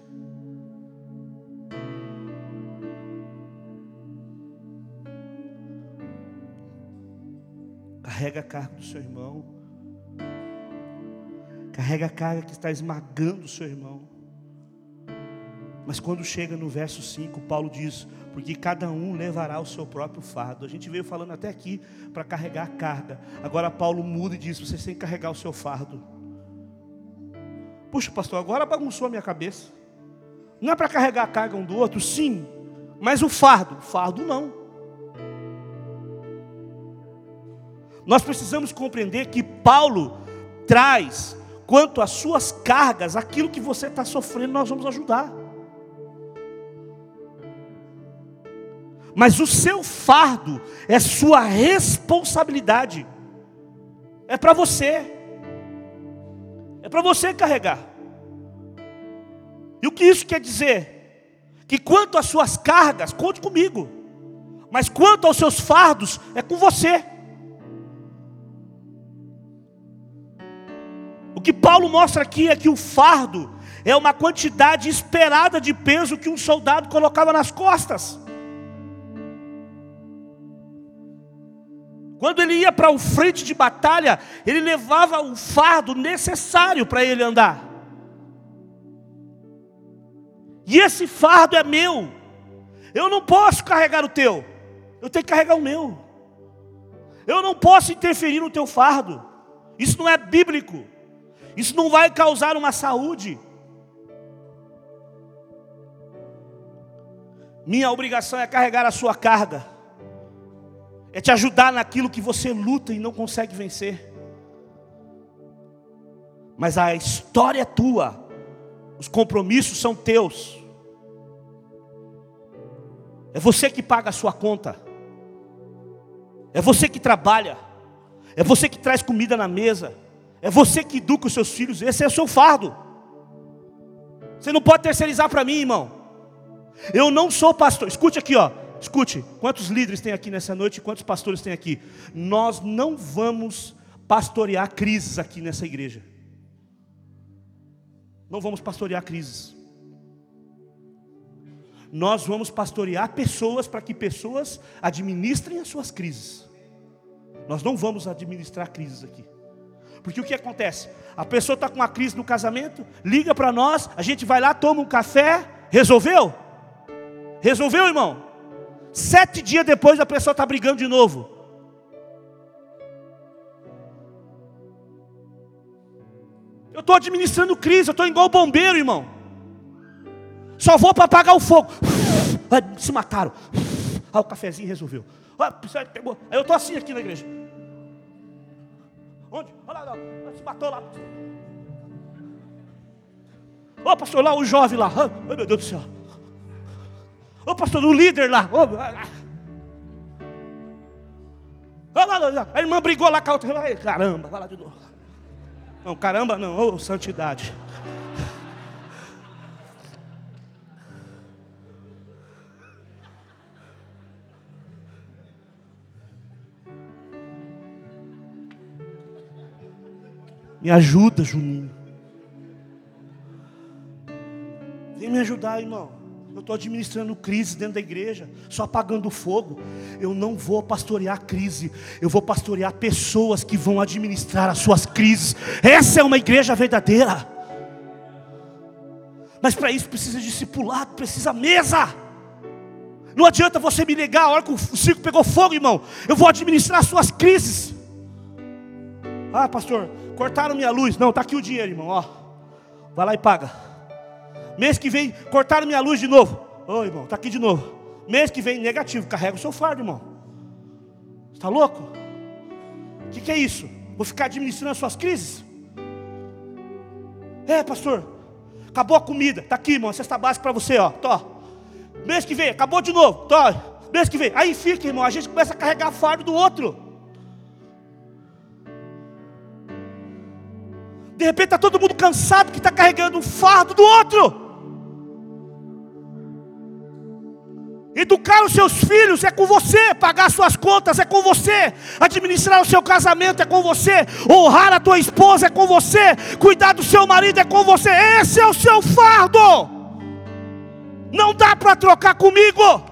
Carrega a carga do seu irmão. Carrega a carga que está esmagando o seu irmão. Mas quando chega no verso 5, Paulo diz: Porque cada um levará o seu próprio fardo. A gente veio falando até aqui para carregar a carga. Agora Paulo muda e diz: Vocês têm que carregar o seu fardo. Puxa, pastor, agora bagunçou a minha cabeça. Não é para carregar a carga um do outro? Sim, mas o fardo, fardo não. Nós precisamos compreender que Paulo traz, quanto às suas cargas, aquilo que você está sofrendo, nós vamos ajudar. Mas o seu fardo é sua responsabilidade, é para você, é para você carregar. E o que isso quer dizer? Que quanto às suas cargas, conte comigo, mas quanto aos seus fardos, é com você. O que Paulo mostra aqui é que o fardo é uma quantidade esperada de peso que um soldado colocava nas costas. Quando ele ia para o frente de batalha, ele levava o fardo necessário para ele andar. E esse fardo é meu. Eu não posso carregar o teu. Eu tenho que carregar o meu. Eu não posso interferir no teu fardo. Isso não é bíblico. Isso não vai causar uma saúde. Minha obrigação é carregar a sua carga é te ajudar naquilo que você luta e não consegue vencer. Mas a história é tua, os compromissos são teus. É você que paga a sua conta, é você que trabalha, é você que traz comida na mesa, é você que educa os seus filhos, esse é o seu fardo. Você não pode terceirizar para mim, irmão. Eu não sou pastor, escute aqui, ó. Escute, quantos líderes tem aqui nessa noite, quantos pastores tem aqui? Nós não vamos pastorear crises aqui nessa igreja. Não vamos pastorear crises. Nós vamos pastorear pessoas para que pessoas administrem as suas crises. Nós não vamos administrar crises aqui. Porque o que acontece? A pessoa está com uma crise no casamento, liga para nós, a gente vai lá, toma um café, resolveu? Resolveu, irmão? Sete dias depois a pessoa está brigando de novo. Eu estou administrando crise, eu estou igual bombeiro, irmão. Só vou para apagar o fogo. Se mataram. Ah, o cafezinho resolveu. Ah, pegou. Aí eu estou assim aqui na igreja. Onde? Olha lá, se matou lá. Ô oh, pastor, lá o jovem lá. Oh, meu Deus do céu. Ô pastor, o líder lá. Olha lá, a irmã brigou lá com a outra. Caramba, vai lá de novo. Não, caramba não, ô santidade. Me ajuda, Juninho. Vem me ajudar, irmão. Eu estou administrando crise dentro da igreja, só apagando fogo. Eu não vou pastorear crise, eu vou pastorear pessoas que vão administrar as suas crises. Essa é uma igreja verdadeira. Mas para isso precisa discipulado, precisa mesa. Não adianta você me negar a hora que o circo pegou fogo, irmão. Eu vou administrar as suas crises. Ah, pastor, cortaram minha luz. Não, está aqui o dinheiro, irmão. Ó, vai lá e paga. Mês que vem, cortaram minha luz de novo. Ô, irmão, está aqui de novo. Mês que vem, negativo. Carrega o seu fardo, irmão. Está louco? O que, que é isso? Vou ficar administrando as suas crises? É, pastor. Acabou a comida. Está aqui, irmão. Cesta básica para você, ó. Tó. Mês que vem, acabou de novo. Tó. Mês que vem. Aí fica, irmão. A gente começa a carregar fardo do outro. De repente está todo mundo cansado que está carregando um fardo do outro. Educar os seus filhos é com você, pagar suas contas é com você, administrar o seu casamento é com você, honrar a tua esposa é com você, cuidar do seu marido é com você. Esse é o seu fardo. Não dá para trocar comigo.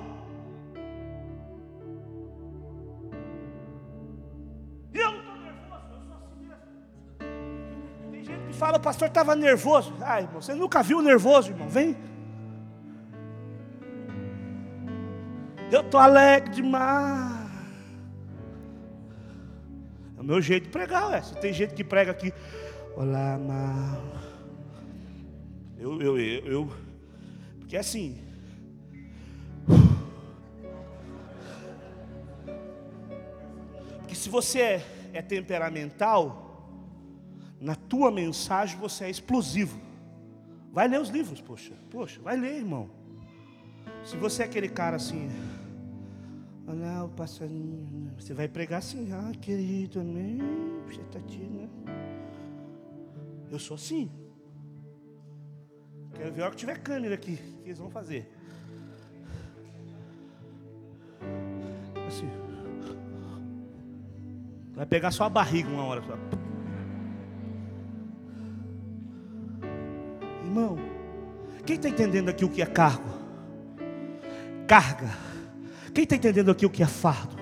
fala, o pastor estava nervoso. Ai, irmão, você nunca viu nervoso, irmão? Vem. Eu estou alegre demais. É o meu jeito de pregar, ué. Se tem gente que prega aqui, olá, mal. Eu, eu, eu, eu, porque assim. Porque se você é, é temperamental, na tua mensagem você é explosivo. Vai ler os livros, poxa. Poxa, vai ler, irmão. Se você é aquele cara assim, olha o passarinho, né? você vai pregar assim, ah, querido, né? Você está aqui, né? Eu sou assim. Quero ver a hora que tiver câmera aqui, o que eles vão fazer. Assim. Vai pegar só a barriga uma hora. Irmão, quem está entendendo aqui o que é cargo? Carga. Quem está entendendo aqui o que é fardo?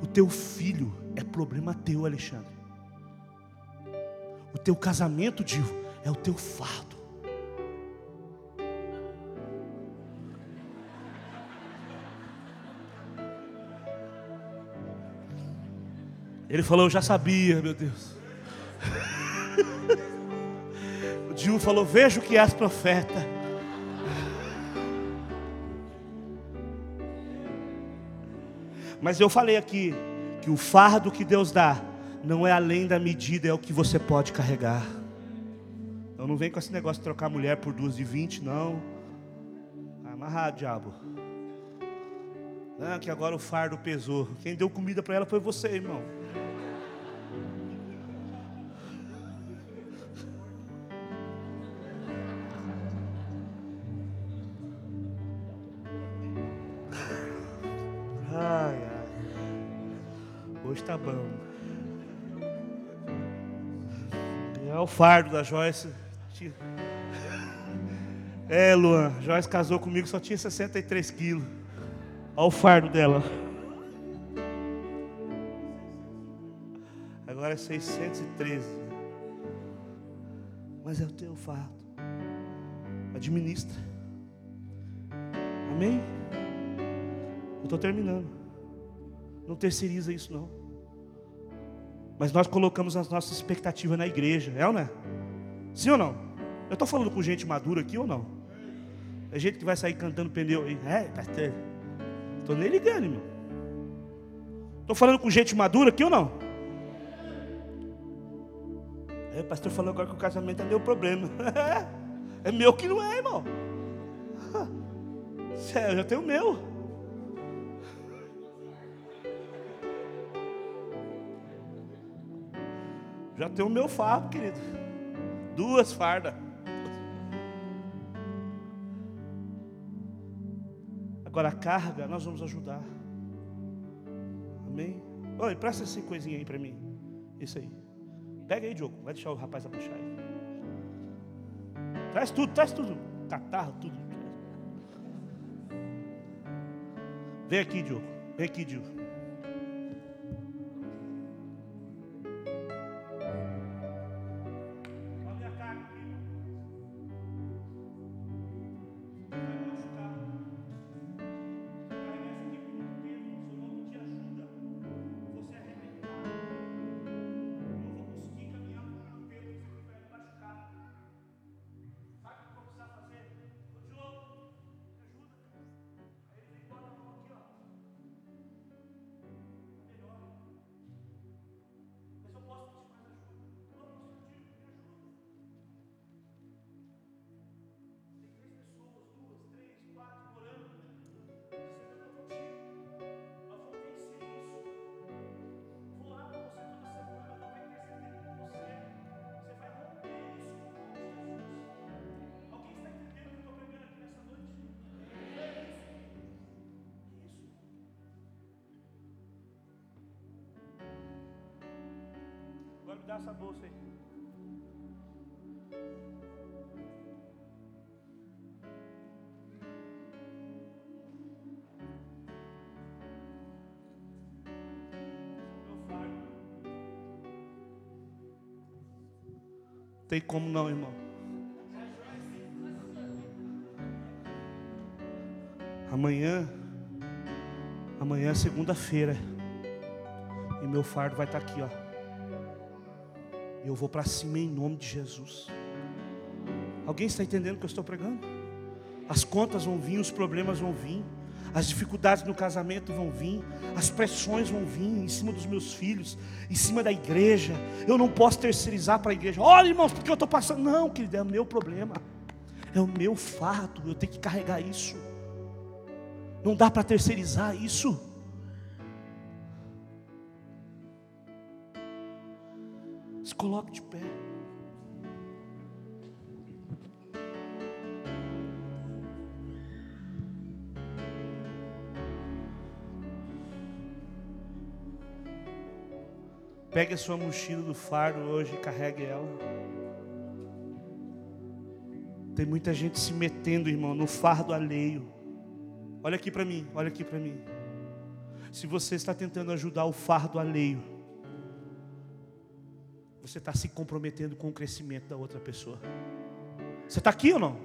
O teu filho é problema teu, Alexandre. O teu casamento, Dio, é o teu fardo. Ele falou, eu já sabia, meu Deus. *laughs* Gil falou: Vejo que és profeta. Mas eu falei aqui que o fardo que Deus dá não é além da medida, é o que você pode carregar. Então não vem com esse negócio de trocar mulher por duas de vinte, não. Tá amarrado, diabo. Que agora o fardo pesou. Quem deu comida para ela foi você, irmão. Ai. Hoje tá bom. É o fardo da Joyce. É, Luan, Joyce casou comigo, só tinha 63 quilos. Olha o fardo dela. Agora é 613. Mas é o teu fardo. Administra. Amém? Eu estou terminando. Não terceiriza isso não. Mas nós colocamos as nossas expectativas na igreja, é ou não é? Sim ou não? Eu estou falando com gente madura aqui ou não? É gente que vai sair cantando pneu. É, pastor. Estou nem ligando, irmão. Estou falando com gente madura aqui ou não? É, o pastor falou agora que o casamento é meu problema. *laughs* é meu que não é, irmão. *laughs* Sério, eu tenho o meu. Já tenho o meu fardo, querido. Duas fardas. Agora a carga nós vamos ajudar. Amém? Oi, presta essa coisinha aí para mim. Isso aí. Pega aí, Diogo. Vai deixar o rapaz abaixar aí. Traz tudo, traz tudo. Catarro, tudo. Vem aqui, Diogo. Vem aqui, Diogo. Dá essa bolsa aí. Tem como não, irmão. Amanhã, amanhã é segunda-feira. E meu fardo vai estar aqui, ó. Eu vou para cima em nome de Jesus. Alguém está entendendo o que eu estou pregando? As contas vão vir, os problemas vão vir, as dificuldades no casamento vão vir, as pressões vão vir em cima dos meus filhos, em cima da igreja. Eu não posso terceirizar para a igreja. Olha, irmãos, porque eu estou passando. Não, querido, é o meu problema, é o meu fardo. Eu tenho que carregar isso. Não dá para terceirizar isso. Coloque de pé. Pegue a sua mochila do fardo hoje e carregue ela. Tem muita gente se metendo, irmão, no fardo alheio. Olha aqui para mim, olha aqui para mim. Se você está tentando ajudar o fardo alheio, você está se comprometendo com o crescimento da outra pessoa. Você está aqui ou não?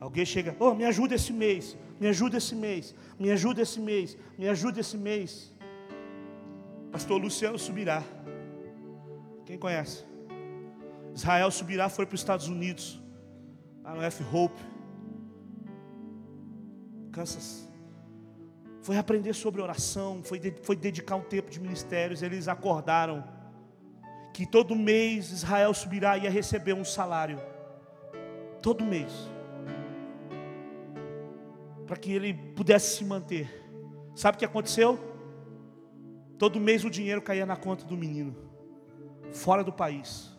Alguém chega, oh, me ajuda esse mês, me ajuda esse mês, me ajuda esse mês, me ajuda esse mês. Pastor Luciano Subirá. Quem conhece? Israel Subirá foi para os Estados Unidos, lá no F Hope, Kansas. Foi aprender sobre oração, foi, foi dedicar um tempo de ministérios. Eles acordaram que todo mês Israel subirá e ia receber um salário. Todo mês. Para que ele pudesse se manter. Sabe o que aconteceu? Todo mês o dinheiro caía na conta do menino, fora do país.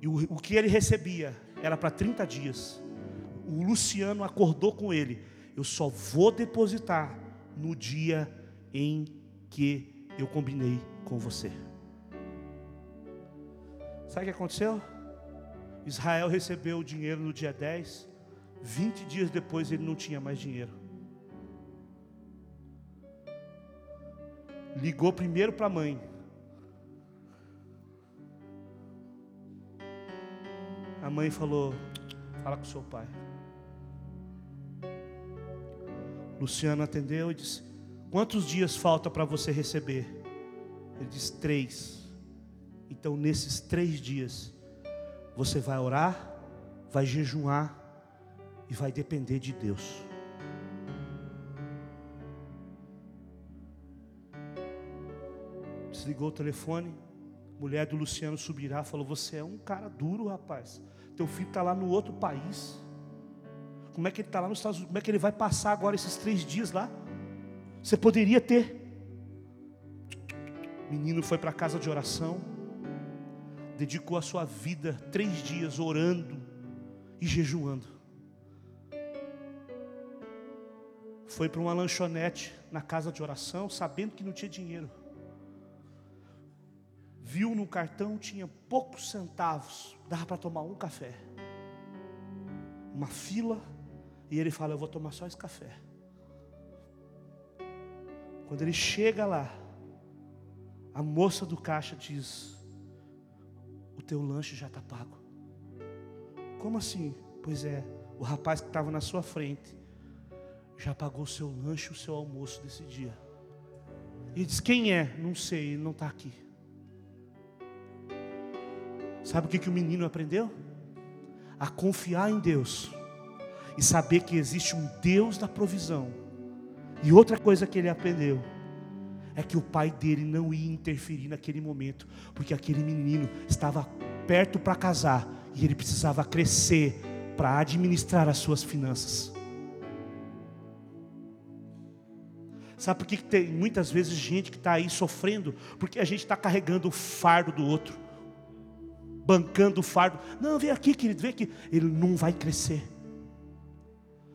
E o, o que ele recebia era para 30 dias. o Luciano acordou com ele: eu só vou depositar no dia em que eu combinei com você. Sabe o que aconteceu? Israel recebeu o dinheiro no dia 10, 20 dias depois ele não tinha mais dinheiro. Ligou primeiro para a mãe. A mãe falou: Fala com seu pai. Luciano atendeu e disse: Quantos dias falta para você receber? Ele disse: Três. Então, nesses três dias, você vai orar, vai jejuar e vai depender de Deus. Desligou o telefone. Mulher do Luciano subirá, falou: Você é um cara duro, rapaz. Teu filho está lá no outro país. Como é que ele está lá nos Estados Unidos? Como é que ele vai passar agora esses três dias lá? Você poderia ter. O menino foi para a casa de oração, dedicou a sua vida três dias orando e jejuando. Foi para uma lanchonete na casa de oração, sabendo que não tinha dinheiro. Viu no cartão, tinha poucos centavos, dava para tomar um café. Uma fila e ele fala: Eu vou tomar só esse café. Quando ele chega lá, a moça do caixa diz: O teu lanche já está pago. Como assim? Pois é, o rapaz que estava na sua frente já pagou o seu lanche o seu almoço desse dia. E diz: Quem é? Não sei, ele não está aqui. Sabe o que, que o menino aprendeu? A confiar em Deus e saber que existe um Deus da provisão. E outra coisa que ele aprendeu é que o pai dele não ia interferir naquele momento, porque aquele menino estava perto para casar e ele precisava crescer para administrar as suas finanças. Sabe por que, tem muitas vezes gente que está aí sofrendo? Porque a gente está carregando o fardo do outro, bancando o fardo. Não, vem aqui, querido, vem aqui. Ele não vai crescer.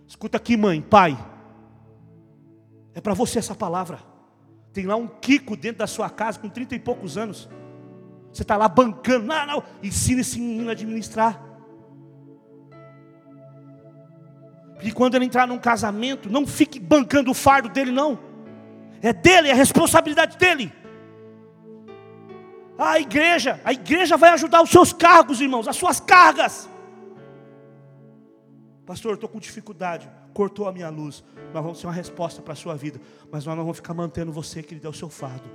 Escuta aqui, mãe, pai. É para você essa palavra. Tem lá um Kiko dentro da sua casa com trinta e poucos anos. Você está lá bancando. Não, não. Ensina esse menino a administrar. Porque quando ele entrar num casamento, não fique bancando o fardo dele, não. É dele, é responsabilidade dele. A igreja, a igreja vai ajudar os seus cargos, irmãos, as suas cargas. Pastor, estou com dificuldade. Cortou a minha luz. Nós vamos ter uma resposta para a sua vida. Mas nós não vamos ficar mantendo você, que ele deu o seu fardo.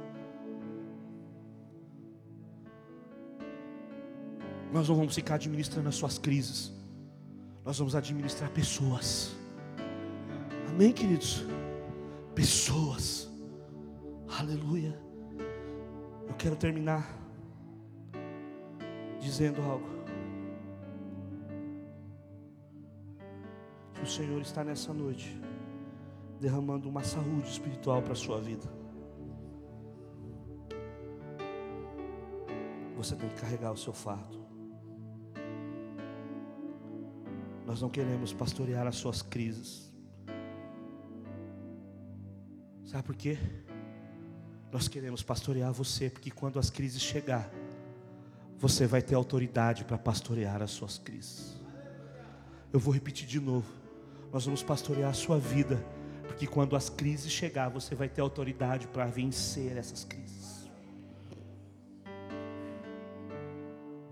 Nós não vamos ficar administrando as suas crises. Nós vamos administrar pessoas. Amém, queridos? Pessoas. Aleluia. Eu quero terminar dizendo algo. O Senhor está nessa noite derramando uma saúde espiritual para a sua vida. Você tem que carregar o seu fardo. Nós não queremos pastorear as suas crises. Sabe por quê? Nós queremos pastorear você, porque quando as crises chegar, você vai ter autoridade para pastorear as suas crises. Eu vou repetir de novo. Nós vamos pastorear a sua vida, porque quando as crises chegar, você vai ter autoridade para vencer essas crises.